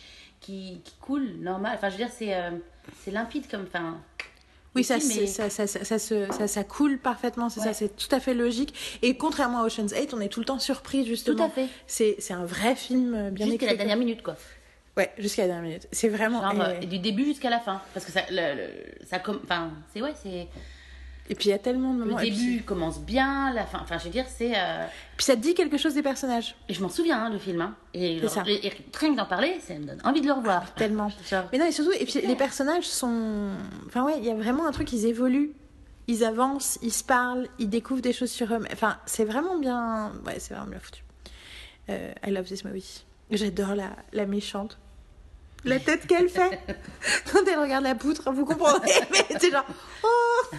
B: qui, qui coule normal. Enfin, je veux dire, c'est euh, c'est limpide comme. Enfin,
A: Oui, ça,
B: est-
A: ça, ça, ça, ça, ça, ça coule parfaitement, c'est ça, c'est tout à fait logique. Et contrairement à Ocean's 8, on est tout le temps surpris, justement.
B: Tout à fait.
A: C'est un vrai film euh, bien
B: Jusqu'à la dernière minute, quoi.
A: Ouais, jusqu'à la dernière minute. C'est vraiment.
B: Genre, euh, du début jusqu'à la fin. Parce que ça. Le, le- ça enfin, c'est. Ouais, c'est.
A: Et puis il y a tellement de
B: Le
A: moments. et
B: début
A: puis,
B: commence bien, la fin. Enfin, je veux dire, c'est. euh,
A: puis ça te dit quelque chose des personnages.
B: Et je m'en souviens, hein, le film. Hein. Et,
A: C'est ça.
B: et- rien que d'en parler, ça me donne envie de le revoir.
A: Tellement.
B: Genre,
A: Mais non, et surtout, et puis les personnages sont. Enfin, ouais, il y a vraiment un truc, ils évoluent, ils avancent, ils se parlent, ils découvrent des choses sur eux. Enfin, c'est vraiment bien. Ouais, c'est vraiment bien foutu. Euh, I love this movie. J'adore la, la méchante. La tête qu'elle fait quand elle regarde la poutre, vous comprendrez, mais c'est genre. Oh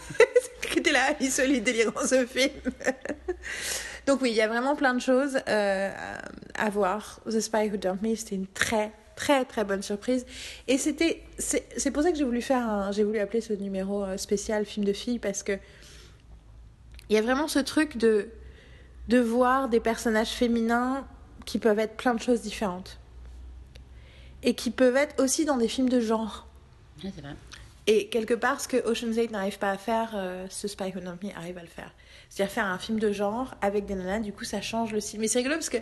A: Il solide délirant ce film. Donc, oui, il y a vraiment plein de choses euh, à voir. The Spy Who Dumped Me, c'était une très, très, très bonne surprise. Et c'était. C'est pour ça que j'ai voulu faire J'ai voulu appeler ce numéro euh, spécial film de filles parce que. Il y a vraiment ce truc de. de voir des personnages féminins qui peuvent être plein de choses différentes. Et qui peuvent être aussi dans des films de genre.
B: c'est vrai.
A: Et quelque part, ce que Ocean's 8 n'arrive pas à faire, euh, ce Spy Who Dumped Me arrive à le faire. C'est-à-dire faire un film de genre avec des nanas, du coup ça change le style. Mais c'est rigolo parce que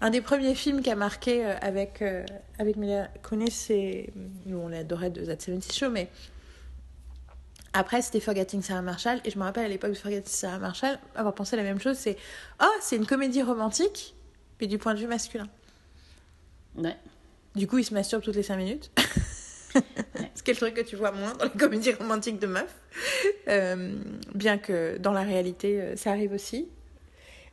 A: un des premiers films qui a marqué euh, avec, euh, avec Mila Kunis, c'est. Nous on l'adorait de That 70 Show, mais. Après c'était Forgetting Sarah Marshall, et je me rappelle à l'époque de Forgetting Sarah Marshall avoir pensé la même chose c'est Oh, c'est une comédie romantique, mais du point de vue masculin.
B: Ouais.
A: Du coup, il se masturbe toutes les 5 minutes. Ce qui est le truc que tu vois moins dans les comédies romantiques de meufs. Euh, bien que dans la réalité, euh, ça arrive aussi.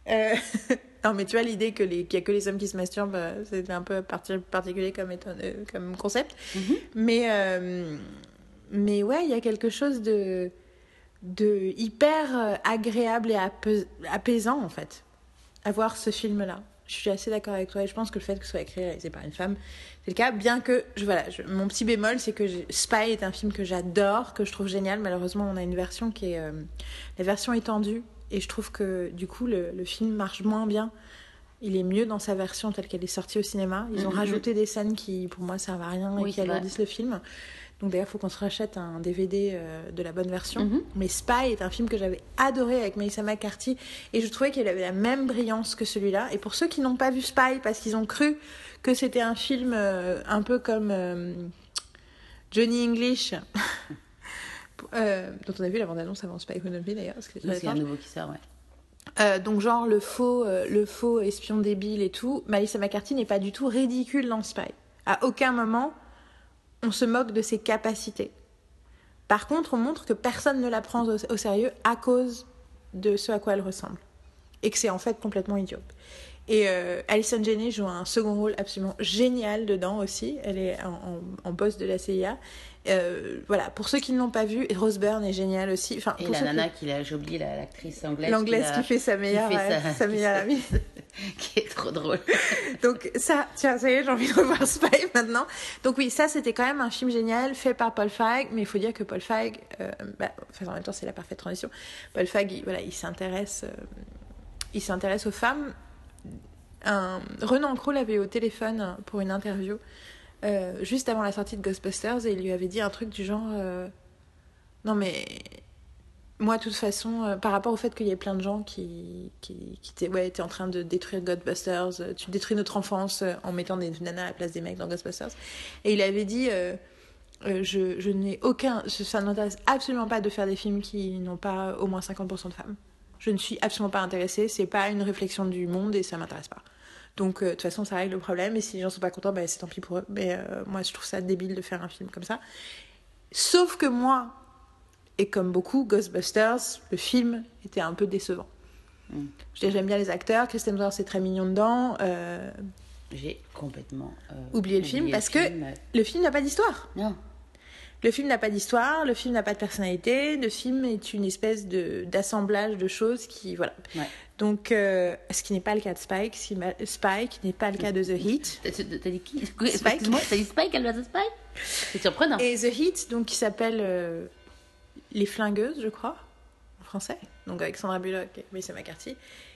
A: Euh, non, mais tu vois, l'idée qu'il n'y a que les hommes qui se masturbent, c'est un peu particulier comme, comme concept. Mm-hmm. Mais, mais ouais, il y a quelque chose de, de hyper agréable et apaisant, en fait, à voir ce film-là. Je suis assez d'accord avec toi et je pense que le fait que ce soit écrit et réalisé par une femme, c'est le cas. Bien que, je, voilà, mon petit bémol, c'est que Spy est un film que j'adore, que je trouve génial. Malheureusement, on a une version qui est euh, la version étendue et je trouve que du coup, le, le, film marche moins bien. Il est mieux dans sa version telle qu'elle est sortie au cinéma. Ils ont mm-hmm. rajouté des scènes qui, pour moi, servent à rien et qui alourdissent le film. Donc d'ailleurs, il faut qu'on se rachète un DVD euh, de la bonne version. Mhm. Mais Spy est un film que j'avais adoré avec Melissa McCarthy et je trouvais qu'il avait la même brillance que celui-là. Et pour ceux qui n'ont pas vu Spy parce qu'ils ont cru que c'était un film euh, un peu comme euh, Johnny English. dont on a vu la bande-annonce avant Spy Who d'ailleurs.
B: C'est un nouveau qui sort, ouais.
A: donc genre le faux, le faux espion débile et tout, Melissa McCarthy n'est pas du tout ridicule dans Spy. À aucun moment, on se moque de ses capacités. Par contre, on montre que personne ne la prend au, sérieux à cause de ce à quoi elle ressemble. Et que c'est en fait complètement idiot. Et euh, Alison Janney joue un second rôle absolument génial dedans aussi. Elle est en, en boss de la CIA. Euh, voilà, pour ceux qui ne l'ont pas vu, Rose Byrne est géniale aussi. Enfin,
B: et la nana qui l'a, j'ai oublié l'actrice anglaise.
A: L'anglaise qui, fait sa meilleure, sa, meilleure amie.
B: qui est trop drôle.
A: Donc ça, tiens, ça y est, j'ai envie de revoir Spy maintenant. Donc oui, ça c'était quand même un film génial fait par Paul Feig, mais il faut dire que Paul Feig, euh, bah, enfin, en même temps c'est la parfaite transition. Paul Feig, il, voilà, il s'intéresse, euh, il s'intéresse aux femmes. Renan Kroll avait au téléphone pour une interview euh, juste avant la sortie de Ghostbusters et il lui avait dit un truc du genre euh, Non, mais moi, de toute façon, euh, par rapport au fait qu'il y ait plein de gens qui, qui, qui en train de détruire Ghostbusters, tu détruis notre enfance en mettant des nanas à la place des mecs dans Ghostbusters. Et il avait dit Je, je n'ai aucun. Ça ne m'intéresse absolument pas de faire des films qui n'ont pas au moins 50% de femmes. Je ne suis absolument pas intéressée. C'est pas une réflexion du monde et ça m'intéresse pas. Donc, euh, de toute façon, ça règle le problème. Et si les gens sont pas contents, bah, c'est tant pis pour eux. Mais euh, moi, je trouve ça débile de faire un film comme ça. Sauf que moi, et comme beaucoup, Ghostbusters, le film était un peu décevant. Mm. J'aime bien les acteurs. Kristen Stewart, c'est très mignon dedans. Euh,
B: J'ai complètement
A: oublié le film parce que le film n'a pas d'histoire.
B: Non.
A: Le film n'a pas d'histoire, le film n'a pas de personnalité, le film est une espèce d'assemblage de, choses qui. Voilà. Donc, euh, ce qui n'est pas le cas de Spike, Spike n'est pas le cas de The Heat.
B: T'as dit qui? Spike moi t'as dit Spike, elle va de Spike? C'est surprenant.
A: Et The Heat, donc, qui s'appelle euh, Les Flingueuses, je crois, en français, donc avec Sandra Bullock et Melissa McCarthy,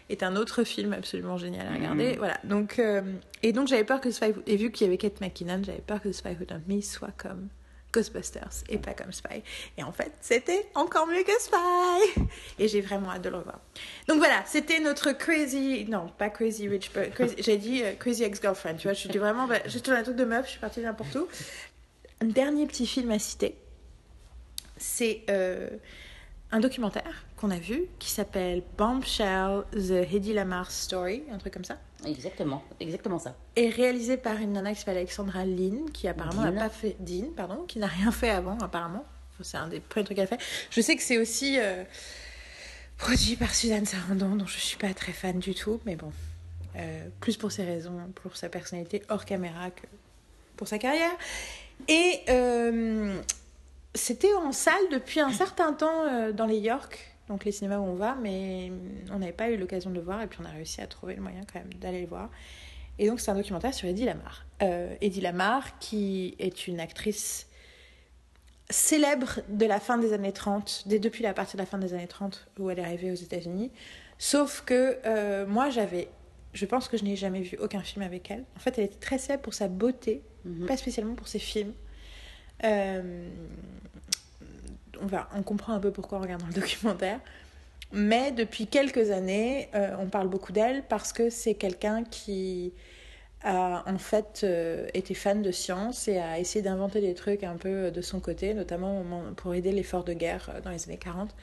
A: est un autre film absolument génial à regarder. Mm. Voilà. Donc, euh, et donc, j'avais peur que Spike, et vu qu'il y avait Kate McKinnon, j'avais peur que Spike Who Me soit comme Ghostbusters et pas comme Spy. Et en fait, c'était encore mieux que Spy. Et j'ai vraiment hâte de le revoir. Donc voilà, c'était notre crazy, non, pas crazy rich, j'ai dit euh, crazy ex-girlfriend. Tu vois, je suis vraiment, bah, suis un truc de meuf, je suis partie n'importe où. Un dernier petit film à citer, c'est euh, un documentaire qu'on a vu qui s'appelle Bombshell, The Hedy Lamar Story, un truc comme ça.
B: Exactement, exactement ça.
A: Et réalisé par une nana qui s'appelle Alexandra Lynn, qui apparemment n'a pas fait. Dean, pardon, qui n'a rien fait avant, apparemment. C'est un des premiers trucs qu'elle fait. Je sais que c'est aussi euh, produit par Suzanne Sarandon, dont je ne suis pas très fan du tout, mais bon. Euh, plus pour ses raisons, pour sa personnalité hors caméra que pour sa carrière. Et euh, c'était en salle depuis un certain temps dans les York donc les cinémas où on va, mais on n'avait pas eu l'occasion de le voir et puis on a réussi à trouver le moyen quand même d'aller le voir. Et donc c'est un documentaire sur Eddie Lamar. Euh, Eddie Lamar qui est une actrice célèbre de la fin des années 30, dès depuis la partie de la fin des années 30 où elle est arrivée aux États-Unis. Sauf que euh, moi j'avais, je pense que je n'ai jamais vu aucun film avec elle. En fait elle était très célèbre pour sa beauté, mhm. pas spécialement pour ses films. Euh, on, on comprend un peu pourquoi en regardant le documentaire. Mais depuis quelques années, euh, on parle beaucoup d'elle parce que c'est quelqu'un qui a en fait euh, été fan de science et a essayé d'inventer des trucs un peu de son côté, notamment pour aider l'effort de guerre euh, dans les années 40.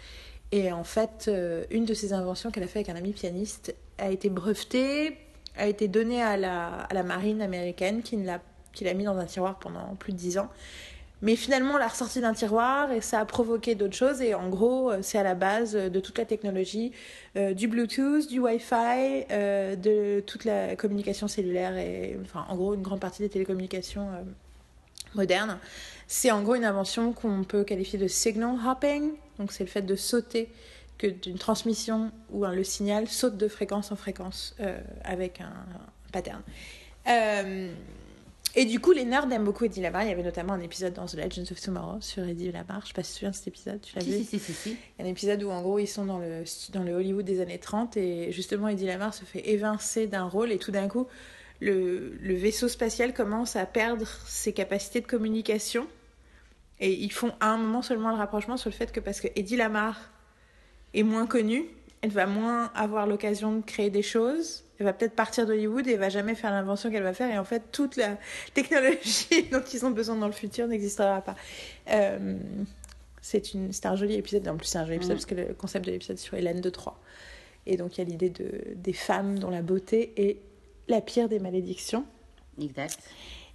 A: Et en fait, une de ses inventions qu'elle a fait avec un ami pianiste a été brevetée, a été donnée à la, à la marine américaine qui l'a mis dans un tiroir pendant plus de dix ans Mais finalement, on l'a ressorti d'un tiroir et ça a provoqué d'autres choses. Et en gros, euh, c'est à la base de toute la technologie, euh, du Bluetooth, du Wi-Fi, euh, de toute la communication cellulaire et, enfin, en gros, une grande partie des télécommunications euh, modernes. C'est en gros une invention qu'on peut qualifier de signal hopping. Donc, c'est le fait de sauter que d'une transmission où le signal saute de fréquence en fréquence euh, avec un pattern. Et du coup, les nerds aiment beaucoup Eddie Lamar. Il y avait notamment un épisode dans The Legends of Tomorrow sur Eddie Lamar. Je sais pas si tu te souviens de cet épisode. Tu l'as
B: Si,
A: vu
B: si, si, si.
A: Il y a un épisode où, en gros, ils sont dans le, dans le Hollywood des années 30 et justement, Eddie Lamar se fait évincer d'un rôle et tout d'un coup, le, le vaisseau spatial commence à perdre ses capacités de communication. Et ils font à un moment seulement le rapprochement sur le fait que parce que Eddie Lamar est moins connue, elle va moins avoir l'occasion de créer des choses. Elle va peut-être partir d'Hollywood et elle va jamais faire l'invention qu'elle va faire. Et en fait, toute la technologie dont ils ont besoin dans le futur n'existera pas. Euh, c'est une, c'est un joli épisode. En plus, c'est un joli épisode
B: Mm.
A: parce que le concept de l'épisode est sur Hélène de Troyes. Et donc, il y a l'idée de, des femmes dont la beauté est la pire des malédictions.
B: Exact.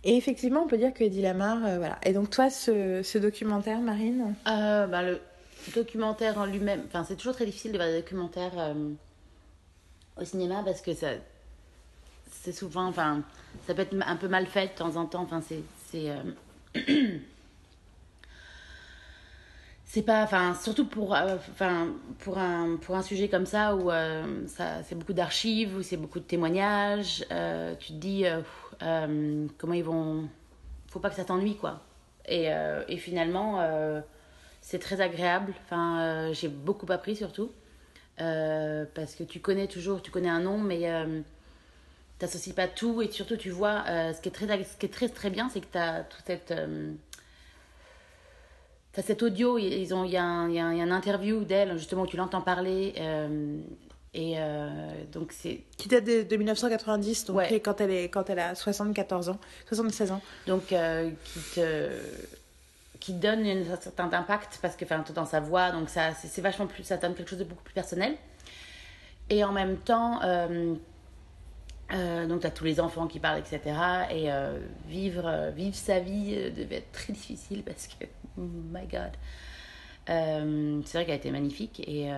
A: Et effectivement, on peut dire que Eddie Lamar, euh, voilà. Et donc, toi, ce, ce documentaire, Marine?
B: Euh, bah, le documentaire en lui-même, enfin, c'est toujours très difficile de voir des documentaires euh, au cinéma parce que ça, c'est souvent, enfin, ça peut être un peu mal fait de temps en temps. Enfin, c'est, c'est, euh, c'est pas, enfin, surtout pour, euh, pour un, pour un sujet comme ça où c'est beaucoup d'archives, où c'est beaucoup de témoignages. tu te dis comment ils vont, faut pas que ça t'ennuie quoi. Et, et finalement. Euh, c'est très agréable. Enfin, euh, j'ai beaucoup appris surtout. Euh, parce que tu connais toujours, tu connais un nom, mais tu t'associes pas tout. Et surtout, tu vois, euh, ce, qui est très, ce qui est très très bien, c'est que tu as toute cette. euh, T'as cet audio, il y, y a un- il y a un interview d'elle, justement, où tu l'entends parler. euh, et euh, donc, c'est
A: Qui date de, de 1990, donc
B: Ouais.
A: quand, elle est, quand elle a 74 ans, 76 ans.
B: donc euh, qui te qui donne un certain impact parce que enfin dans sa voix donc ça c'est vachement plus ça donne quelque chose de beaucoup plus personnel. Et en même temps euh, euh, donc tu as tous les enfants qui parlent etc et euh, vivre vivre sa vie devait être très difficile parce que oh my god. C'est vrai qu'elle a été magnifique et,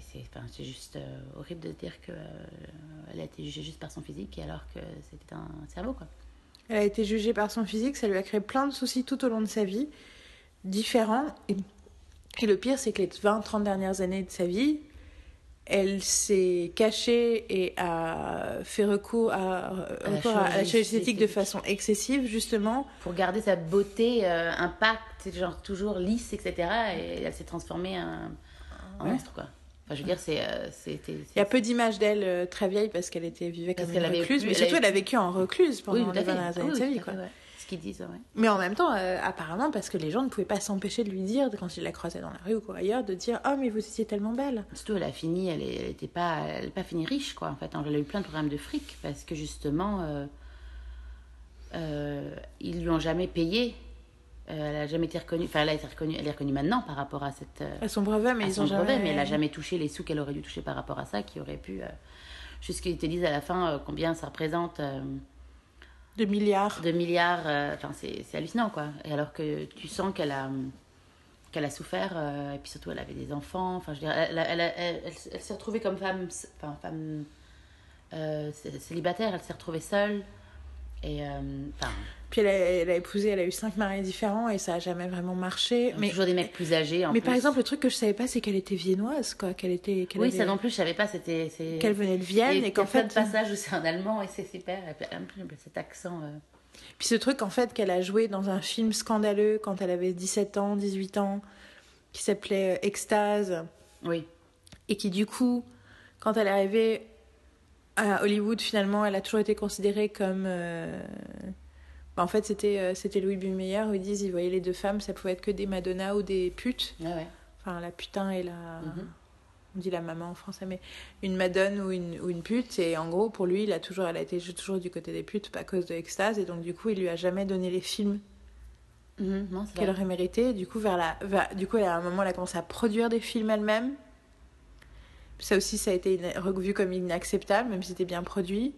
B: c'est enfin, c'est juste horrible de dire que elle a été jugée juste par son physique alors que c'était un cerveau quoi.
A: Elle a été jugée par son physique, ça lui a créé plein de soucis tout au long de sa vie, différents. Et, et le pire, c'est que les 20-30 dernières années de sa vie, elle s'est cachée et a fait recours à, à la
B: chirurgie
A: esthétique de façon excessive, justement.
B: pour garder sa beauté euh, impacte, genre toujours lisse, etc. Et elle s'est transformée en,
A: Ouais.
B: monstre, quoi. Enfin, je veux dire, c'est, euh, c'était.
A: Il y a peu d'images d'elle euh, très vieille parce qu'elle était vivait comme une recluse,
B: plus-
A: mais
B: elle
A: surtout
B: avait
A: elle a vécu en recluse pendant
B: Oui,
A: les
B: à
A: 20
B: fait.
A: dernières
B: Oui,
A: années de sa vie. Quoi.
B: fait, ouais. Ce qu'ils disent, ouais.
A: Mais en même temps, euh, apparemment, parce que les gens ne pouvaient pas s'empêcher de lui dire, quand ils la croisaient dans la rue ou quoi ailleurs, de dire Oh, mais vous étiez tellement belle.
B: Surtout, elle a fini, elle est- elle était pas, elle pas finie riche, quoi. En fait, elle a eu plein de problèmes de fric parce que justement, euh, euh, ils lui ont jamais payé. Elle a jamais été reconnue. Enfin, elle a été reconnue. Elle est reconnue maintenant par rapport à cette.
A: À son brevet, mais
B: à
A: ils
B: son
A: ont jamais.
B: brevet, mais elle n'a jamais touché les sous qu'elle aurait dû toucher par rapport à ça, qui aurait pu. Jusqu'ils te disent à la fin combien ça représente
A: De milliards.
B: de milliards. euh, Enfin, c'est c'est hallucinant, quoi. Et alors que tu sens qu'elle a a souffert, euh, et puis surtout elle avait des enfants. Enfin, je dire, elle, elle, elle, elle- s'est retrouvée comme femme, enfin femme euh, célibataire. Elle s'est retrouvée seule. Et euh,
A: Puis elle a, elle a épousé, elle a eu cinq maris différents et ça a jamais vraiment marché. Mais,
B: toujours des mecs plus âgés. En
A: mais
B: plus.
A: par exemple, le truc que je savais pas, c'est qu'elle était viennoise, quoi. Qu'elle était. qu'elle
B: oui,
A: avait-
B: ça non plus, je savais pas. C'était
A: Qu'elle venait de Vienne
B: Et
A: et, qu'en fait.
B: de passages où c'est un allemand et c'est super. Et puis, cet accent. euh,
A: Puis ce truc, en fait, qu'elle a joué dans un film scandaleux quand elle avait 17 ans, 18 ans, qui s'appelait euh, Extase.
B: Oui.
A: et qui du coup, quand elle est arrivée à Hollywood, finalement, elle a toujours été considérée comme... euh, bah, en fait, c'était euh, c'était Louis Bumeyer où ils disent ils voyaient les deux femmes, ça pouvait être que des Madonna ou des putes.
B: Ouais.
A: Enfin, la putain et la...
B: Mhm.
A: On dit la maman en français, mais une madone ou une, ou une pute. Et en gros, pour lui, il a toujours, elle a été toujours du côté des putes à cause de Extase. Et donc, du coup, il lui a jamais donné les films
B: Mhm,
A: qu'elle aurait mérité. Du coup, vers la, vers- du coup, elle, à un moment, elle a commencé à produire des films elle-même. Ça aussi, ça a été revu comme inacceptable, même si c'était bien produit.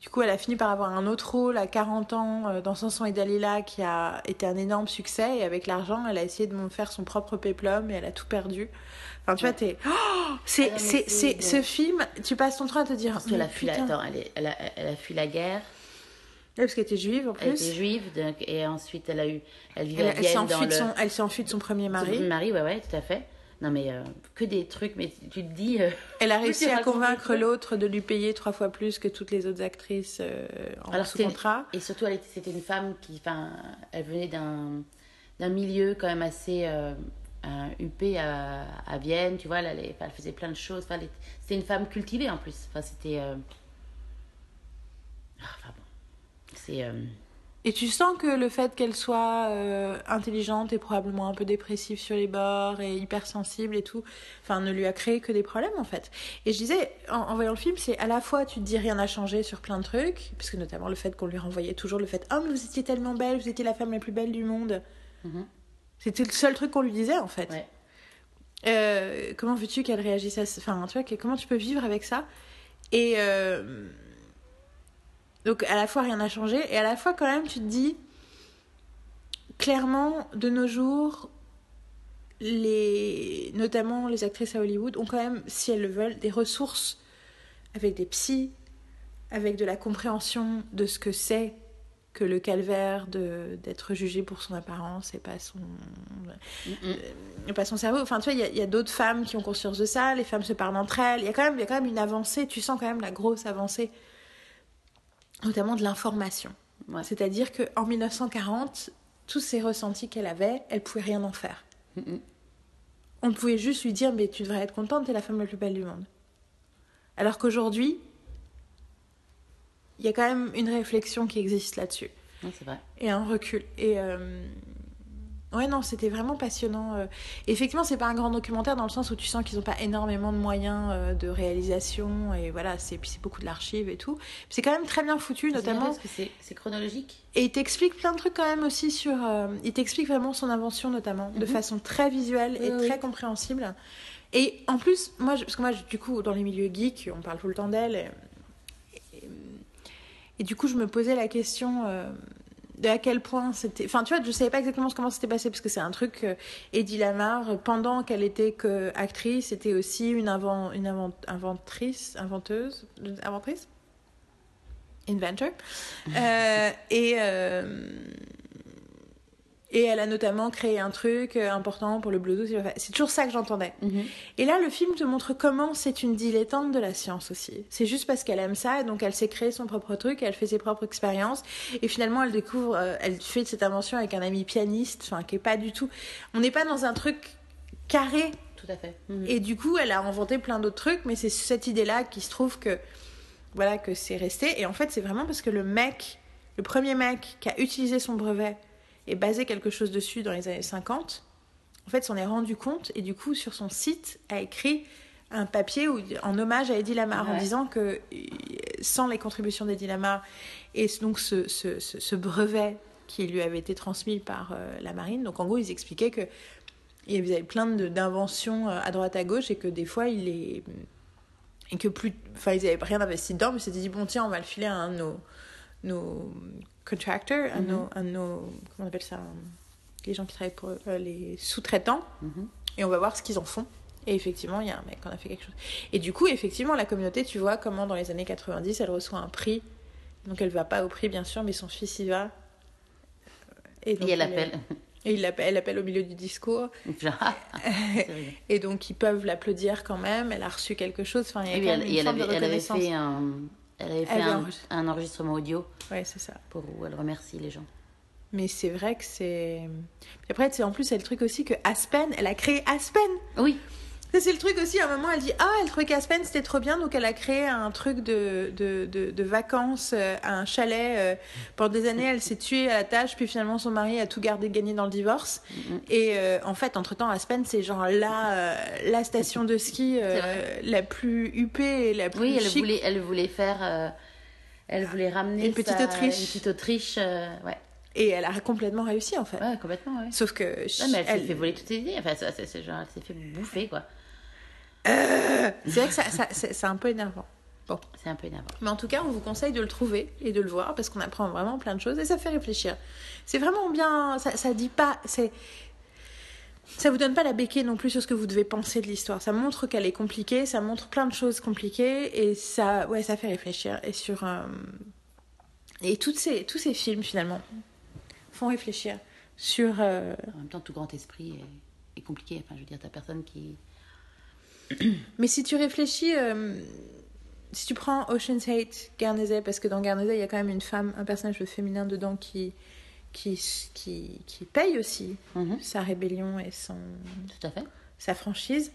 A: Du coup, elle a fini par avoir un autre rôle à 40 ans euh, dans Samson et Dalila qui a été un énorme succès. Et avec l'argent, elle a essayé de faire son propre péplum et elle a tout perdu. Enfin, tu vois, t'es. Oh c'est,
B: Ah
A: c'est-
B: c'est,
A: ce film, tu passes ton temps à te dire.
B: Parce qu'elle a, fui la, attends, elle, est- elle, a, elle a fui la guerre,
A: Ouais, parce qu'elle était juive en
B: elle
A: plus.
B: était juive, donc, et ensuite elle a eu, elle vivait
A: Elle, elle s'est enfuie
B: le.
A: de son, elle enfuie de son premier
B: son
A: mari.
B: mari, ouais, ouais, tout à fait. Non mais euh, que des trucs, mais tu te dis. euh,
A: Elle a réussi à convaincre l'autre de lui payer trois fois plus que toutes les autres actrices euh, en
B: Alors,
A: sous contrat.
B: Et surtout, c'était une femme qui, enfin, elle venait d'un, d'un milieu quand même assez huppé à, à Vienne, tu vois, elle, faisait plein de choses. Enfin, c'était une femme cultivée en plus. Enfin, c'était. ah, Enfin bon, c'est.
A: Et tu sens que le fait qu'elle soit euh, intelligente et probablement un peu dépressive sur les bords et hypersensible et tout, enfin, ne lui a créé que des problèmes en fait. Et je disais, en, en voyant le film, c'est à la fois tu te dis rien n'a changé sur plein de trucs, parce que notamment le fait qu'on lui renvoyait toujours le fait, oh mais vous étiez tellement belle, vous étiez la femme la plus belle du monde.
B: Mhm.
A: C'était le seul truc qu'on lui disait en fait.
B: Ouais.
A: Euh, comment veux-tu qu'elle réagisse à ça? Enfin, tu vois, comment tu peux vivre avec ça? Et euh, donc, à la fois, rien n'a changé, et à la fois, quand même, tu te dis, clairement, de nos jours, les, notamment les actrices à Hollywood, ont quand même, si elles le veulent, des ressources avec des psys, avec de la compréhension de ce que c'est que le calvaire de d'être jugé pour son apparence et pas son
B: Mm, mm.
A: et pas son cerveau. Enfin, tu vois, il y a- a, d'autres femmes qui ont conscience de ça, les femmes se parlent entre elles. Il y, a quand même- il y a quand même une avancée, tu sens quand même la grosse avancée, notamment de l'information.
B: Ouais.
A: C'est-à-dire qu'en 1940, tous ces ressentis qu'elle avait, elle pouvait rien en faire.
B: Mm.
A: On pouvait juste lui dire, mais tu devrais être contente, t'es la femme la plus belle du monde. Alors qu'aujourd'hui, il y a quand même une réflexion qui existe là-dessus
B: c'est vrai.
A: et un recul. Et euh, ouais, non, c'était vraiment passionnant. euh. Effectivement, c'est pas un grand documentaire dans le sens où tu sens qu'ils n'ont pas énormément de moyens euh, de réalisation et voilà, c'est puis c'est beaucoup de l'archive et tout. C'est quand même très bien foutu, notamment.
B: Parce que c'est, chronologique.
A: Et il t'explique plein de trucs quand même aussi sur. euh, il t'explique vraiment son invention notamment, de
B: Mhm.
A: façon très visuelle et
B: Oui,
A: très compréhensible. Et en plus, moi, je- parce que moi, je- du coup, dans les milieux geeks, on parle tout le temps d'elle. Et, et- et du coup, je me posais la question euh, de à quel point c'était. Enfin, tu vois, je savais pas exactement comment c'était passé, parce que c'est un truc. Eddie Lamar, pendant qu'elle était que actrice, c'était aussi une, invent, une invent- inventrice, inventeuse, inventrice? Inventor. Euh, et, euh, et elle a notamment créé un truc euh, important pour le Bluetooth. C'est toujours ça que j'entendais.
B: Mhm.
A: Et là, le film te montre comment c'est une dilettante de la science aussi. C'est juste parce qu'elle aime ça, et donc elle s'est créée son propre truc, elle fait ses propres expériences, et finalement elle découvre, euh, elle fait cette invention avec un ami pianiste, enfin qui est pas du tout. On n'est pas dans un truc carré,
B: Tout à fait. Mhm.
A: et du coup elle a inventé plein d'autres trucs, mais c'est cette idée-là qui se trouve que voilà que c'est resté. Et en fait, c'est vraiment parce que le mec, le premier mec qui a utilisé son brevet et basé quelque chose dessus dans les années 50, en fait, s'en est rendu compte et du coup, sur son site, a écrit un papier où- en hommage à Eddie Lamar en disant que euh, sans les contributions d'Eddie Lamar et donc ce, ce, ce- ce brevet qui lui avait été transmis par euh, la marine, donc en gros, ils expliquaient que il y avait plein d'inventions euh, à droite à gauche et que des fois, il les et que plus enfin ils avaient rien investi dedans mais s'étaient dit bon tiens on va le filer à un de nos nos contractors à
B: Mhm.
A: nos à nos comment on appelle ça les gens qui travaillent pour eux, euh, les sous-traitants.
B: Mhm.
A: et on va voir ce qu'ils en font. Et effectivement il y a un mec qui en a fait quelque chose. Et du coup effectivement la communauté tu vois comment dans les années 90 elle reçoit un prix. Donc elle va pas au prix bien sûr mais son fils y va. Et, donc
B: Et elle appelle.
A: et il l'appelle elle appelle au milieu du discours. Et donc ils peuvent l'applaudir quand même. Elle a reçu quelque chose. Enfin il y a
B: Et
A: quand même une
B: elle
A: forme de
B: avait, elle avait fait, un, elle avait fait
A: Elle
B: un, enregistrement audio
A: ouais c'est ça
B: pour où elle remercie les gens.
A: Mais c'est vrai que c'est. Puis après, c'est en plus, c'est le truc aussi que Aspen, elle a créé Aspen.
B: Oui,
A: C'est le truc aussi, à un moment, elle dit Ah, elle trouvait qu'Aspen c'était trop bien, donc elle a créé un truc de, de, de, de vacances, euh, un chalet. euh, Pendant des années, elle s'est tuée à la tâche, puis finalement, son mari a tout gardé, gagné dans le divorce. Et euh, en fait, entre-temps, Aspen, c'est genre la, la station de ski la plus huppée et la plus
B: oui, elle
A: chic.
B: voulait, elle voulait faire, elle voulait ramener
A: Une petite
B: sa-
A: Autriche.
B: une petite Autriche, ouais,
A: Et elle a complètement réussi, en fait.
B: ouais, complètement, ouais.
A: Sauf que.
B: Ouais, mais elle, s'est fait voler toutes ses idées. Enfin, ça, c'est genre, elle s'est fait bouffer, quoi.
A: C'est vrai que ça, c'est un peu énervant. Bon.
B: C'est un peu énervant.
A: Mais en tout cas, on vous conseille de le trouver et de le voir parce qu'on apprend vraiment plein de choses et ça fait réfléchir. C'est vraiment bien. Ça, ça dit pas. C'est. Ça vous donne pas la béquille non plus sur ce que vous devez penser de l'histoire. Ça montre qu'elle est compliquée, ça montre plein de choses compliquées et ça, ouais, ça fait réfléchir. Et sur euh, et toutes ces, tous ces films finalement font réfléchir sur. euh,
B: En même temps, tout grand esprit est, est compliqué. Enfin, je veux dire, t'as personne qui.
A: Mais si tu réfléchis, euh, si tu prends Ocean's Hate, Guernesey, parce que dans Guernesey, il y a quand même une femme, un personnage féminin dedans qui, qui, qui, qui paye aussi
B: Mhm,
A: sa rébellion et son,
B: Tout à fait.
A: sa franchise.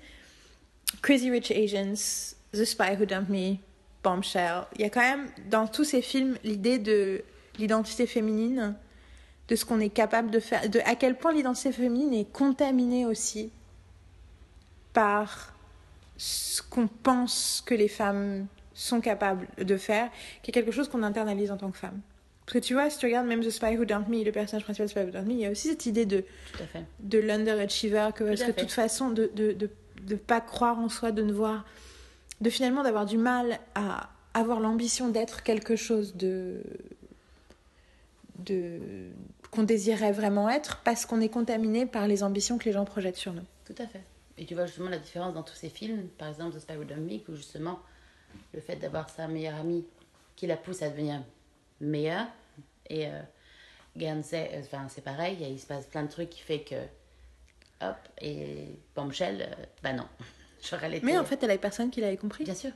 A: Crazy Rich Asians, The Spy Who Dumped Me, Bombshell. Il y a quand même dans tous ces films l'idée de l'identité féminine, de ce qu'on est capable de faire, de à quel point l'identité féminine est contaminée aussi par ce qu'on pense que les femmes sont capables de faire, qui est quelque chose qu'on internalise en tant que femme. Parce que tu vois, si tu regardes même The Spy Who Dumped Me, le personnage principal de The Spy Who Dumped Me, il y a aussi cette idée de de l'underachiever que parce
B: à
A: que de toute façon de de, de de pas croire en soi de ne voir de finalement d'avoir du mal à avoir l'ambition d'être quelque chose de de qu'on désirait vraiment être parce qu'on est contaminé par les ambitions que les gens projettent sur nous.
B: Tout à fait. Et tu vois justement la différence dans tous ces films, par exemple The Spy Who Me, où justement le fait d'avoir sa meilleure amie qui la pousse à devenir meilleure. Et euh, Guernsey, euh, enfin, c'est pareil, il se passe plein de trucs qui fait que. Hop, et Bombshell, euh, bah non. J'aurais été-
A: Mais en fait, elle avait personne qui l'avait compris.
B: bien sûr.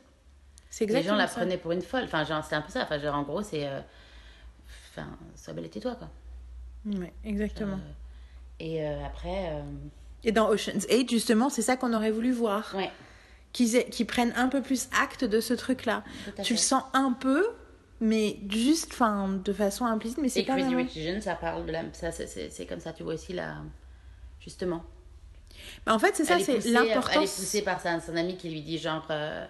A: C'est
B: Les gens la
A: ça.
B: prenaient pour une folle. Enfin, genre, c'est un peu ça. Enfin, genre, en gros, c'est. euh, Enfin, sois belle et tais-toi, quoi.
A: Ouais, exactement.
B: Euh, et euh, après.
A: Et dans Ocean's 8, justement, c'est ça qu'on aurait voulu voir.
B: Ouais,
A: Qu'ils aient- prennent un peu plus acte de ce truc-là. Tu le sens un peu, mais juste, enfin, de façon implicite, mais c'est
B: Et
A: pas
B: Crazy. Rich ça parle de la. Ça, c'est- comme ça, tu vois aussi la. Justement.
A: Mais en fait, c'est ça, c'est
B: poussée- Elle est
A: l'importance.
B: poussée par sa, son ami qui lui dit genre. euh,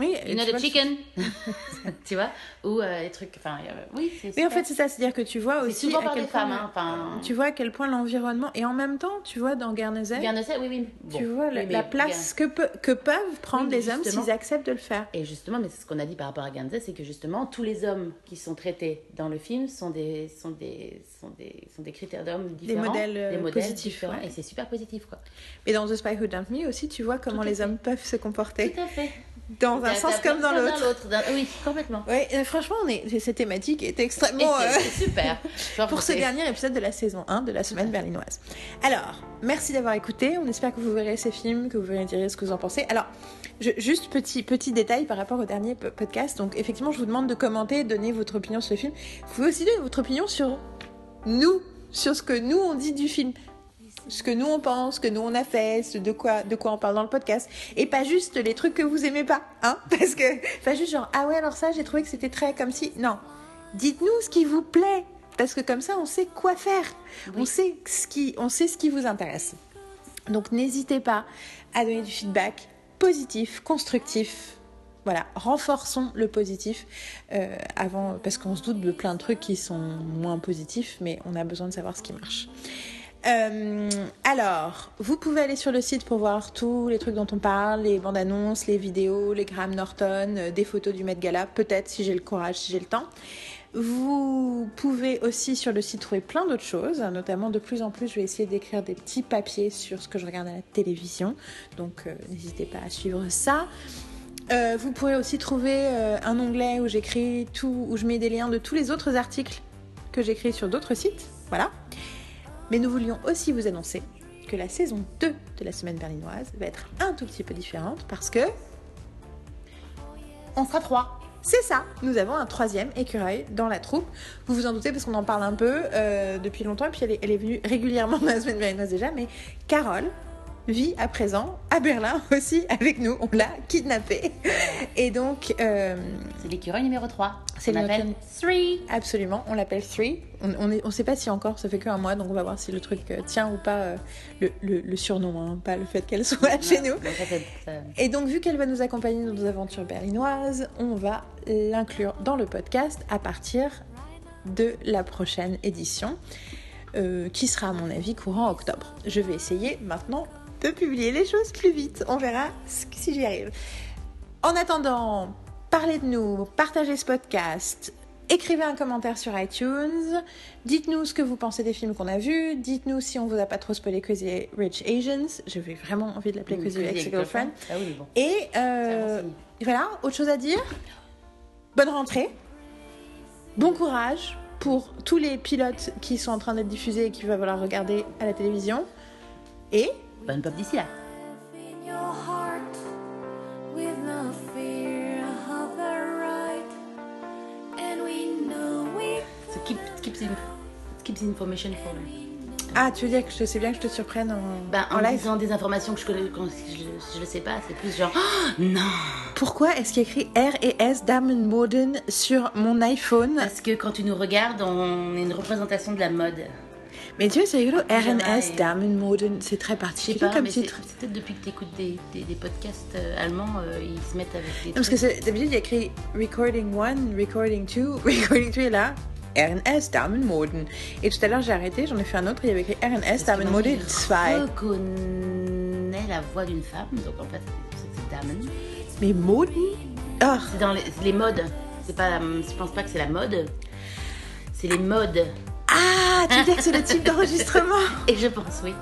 A: Oui,
B: you know
A: tu
B: the
A: vois,
B: chicken? Tu vois? Ou euh, les trucs. Enfin, euh, oui, c'est
A: Oui, en fait, c'est ça, c'est-à-dire que tu vois aussi
B: souvent
A: à
B: par
A: quel
B: des
A: point,
B: femmes, hein, enfin-
A: tu vois à quel point l'environnement et en même temps, tu vois dans Guernesey,
B: Guernesey, oui, oui.
A: tu vois
B: oui,
A: la,
B: mais
A: la place que, peut- que peuvent prendre
B: Oui, mais
A: les hommes s'ils acceptent de le faire.
B: Et justement, mais c'est ce qu'on a dit par rapport à Guernsey, c'est que justement, tous les hommes qui sont traités dans le film sont des, sont des, sont des, sont des critères d'hommes différents.
A: modèles, euh,
B: des modèles
A: positifs,
B: différents,
A: ouais.
B: Et c'est super positif, quoi.
A: Et dans The Spy Who Dumped Me aussi, tu vois comment
B: Tout
A: les
B: fait.
A: hommes peuvent se comporter
B: Tout à fait.
A: Dans un sens comme dans l'autre.
B: Oui, complètement.
A: Ouais, euh, franchement, on est... cette thématique est extrêmement... euh,
B: super.
A: Pour ce dernier épisode de la saison 1 de la semaine berlinoise. Alors, merci d'avoir écouté. On espère que vous verrez ces films, que vous verrez dire ce que vous en pensez. Alors, je- juste petit, petit détail par rapport au dernier po- podcast. Donc, effectivement, je vous demande de commenter, donner votre opinion sur le film. Vous pouvez aussi donner votre opinion sur nous, sur ce que nous on dit du film. Ce que nous on pense, ce que nous on a fait, ce de quoi, de quoi on parle dans le podcast. Et pas juste les trucs que vous aimez pas, hein. Parce que, pas juste genre, ah ouais, alors ça, j'ai trouvé que c'était très comme si. Non. Dites-nous ce qui vous plaît. Parce que comme ça, on sait quoi faire. On, sait ce qui, on sait ce qui vous intéresse. Donc n'hésitez pas à donner du feedback positif, constructif. Voilà, renforçons le positif euh, avant, parce qu'on se doute de plein de trucs qui sont moins positifs, mais on a besoin de savoir ce qui marche. Euh, alors, vous pouvez aller sur le site pour voir tous les trucs dont on parle, les bandes annonces, les vidéos, les Graham Norton, euh, des photos du Met Gala, peut-être si j'ai le courage, si j'ai le temps. Vous pouvez aussi sur le site trouver plein d'autres choses, notamment de plus en plus, je vais essayer d'écrire des petits papiers sur ce que je regarde à la télévision, donc euh, n'hésitez pas à suivre ça. Vous pourrez aussi trouver un onglet où j'écris tout, où je mets des liens de tous les autres articles que j'écris sur d'autres sites, voilà. Mais nous voulions aussi vous annoncer que la saison 2 de la semaine berlinoise va être un tout petit peu différente parce que
B: On sera trois.
A: c'est ça, nous avons un troisième écureuil dans la troupe. Vous vous en doutez parce qu'on en parle un peu euh, depuis longtemps et puis elle est, elle est venue régulièrement dans la semaine berlinoise déjà, mais Carole vit à présent à Berlin aussi avec nous. On l'a kidnappée. Et donc, euh,
B: C'est l'écureuil numéro 3.
A: C'est l'écureuil-
B: 3.
A: absolument, on l'appelle Three. On on est- on sait pas si encore, ça fait qu'un mois, donc on va voir si le truc euh, tient ou pas euh, le, le- le surnom, hein, pas le fait qu'elle soit chez nous. Et donc, vu qu'elle va nous accompagner dans nos aventures berlinoises, on va l'inclure dans le podcast à partir de la prochaine édition, euh, qui sera à mon avis courant octobre. Je vais essayer maintenant de publier les choses plus vite. On verra si j'y arrive. En attendant, parlez de nous, partagez ce podcast, écrivez un commentaire sur iTunes, dites-nous ce que vous pensez des films qu'on a vus, dites-nous si on vous a pas trop spoilé Crazy Rich Asians. J'avais vraiment envie de l'appeler
B: Ou
A: Crazy Ex Girlfriend.
B: Ah oui, bon.
A: Et euh, voilà, autre chose à dire? Bonne rentrée, bon courage pour tous les pilotes qui sont en train d'être diffusés et qui va falloir regarder à la télévision. Et
B: Bonne pop d'ici là. So keep, keep, the, keep the information for
A: ah, tu veux dire que je sais bien que je te surprenne en,
B: Ben,
A: en
B: en
A: live?
B: disant des informations que je connais, quand je, je, le sais pas, c'est plus genre Oh, non.
A: Pourquoi est-ce qu'il y a écrit R et S Diamond Modern sur mon iPhone?
B: Parce que quand tu nous regardes, on est une représentation de la mode.
A: Mais tu vois, c'est rigolo. RNS Modern, c'est très particulier
B: pas,
A: comme titre.
B: c'est peut-être depuis que tu écoutes des, des, des podcasts euh, allemands, euh, ils se mettent avec des.
A: Non, parce que d'habitude, il y a écrit Recording 1, Recording 2, Recording 3, et là, RNS Diamond Modern. Et tout à l'heure, j'ai arrêté, j'en ai fait un autre, il y avait écrit RNS
B: moi,
A: Modern
B: je
A: 2.
B: reconnais la voix d'une femme, donc en fait, c'est Damen.
A: Mais Modern Ah,
B: C'est dans les, les modes. Pas, je pense pas que c'est la mode. C'est les modes.
A: Ah tu dis que c'est le type d'enregistrement?
B: Et je pense oui.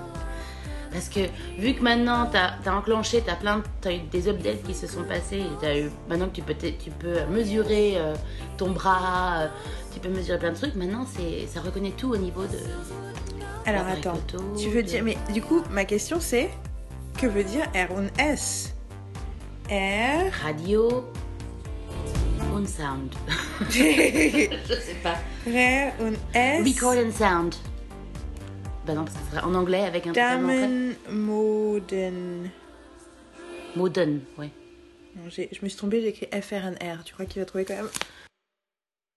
B: Parce que vu que maintenant t'as as enclenché, t'as plein, t'as eu des updates qui se sont passés. et T'as eu maintenant que tu peux, tu peux mesurer euh, ton bras, euh, tu peux mesurer plein de trucs. Maintenant c'est, ça reconnaît tout au niveau de.
A: Alors attends,
B: photo,
A: tu veux
B: de-
A: dire... Mais du coup, ma question c'est, que veut dire RNS R...
B: radio, on sound.
A: R
B: je sais pas.
A: und S...
B: Record and sound. Bah non, ça serait en anglais avec un.
A: Diamond Modern...
B: Modern, ouais.
A: Non, je me suis trompée, j'ai écrit FRNR. Tu crois qu'il va trouver quand même?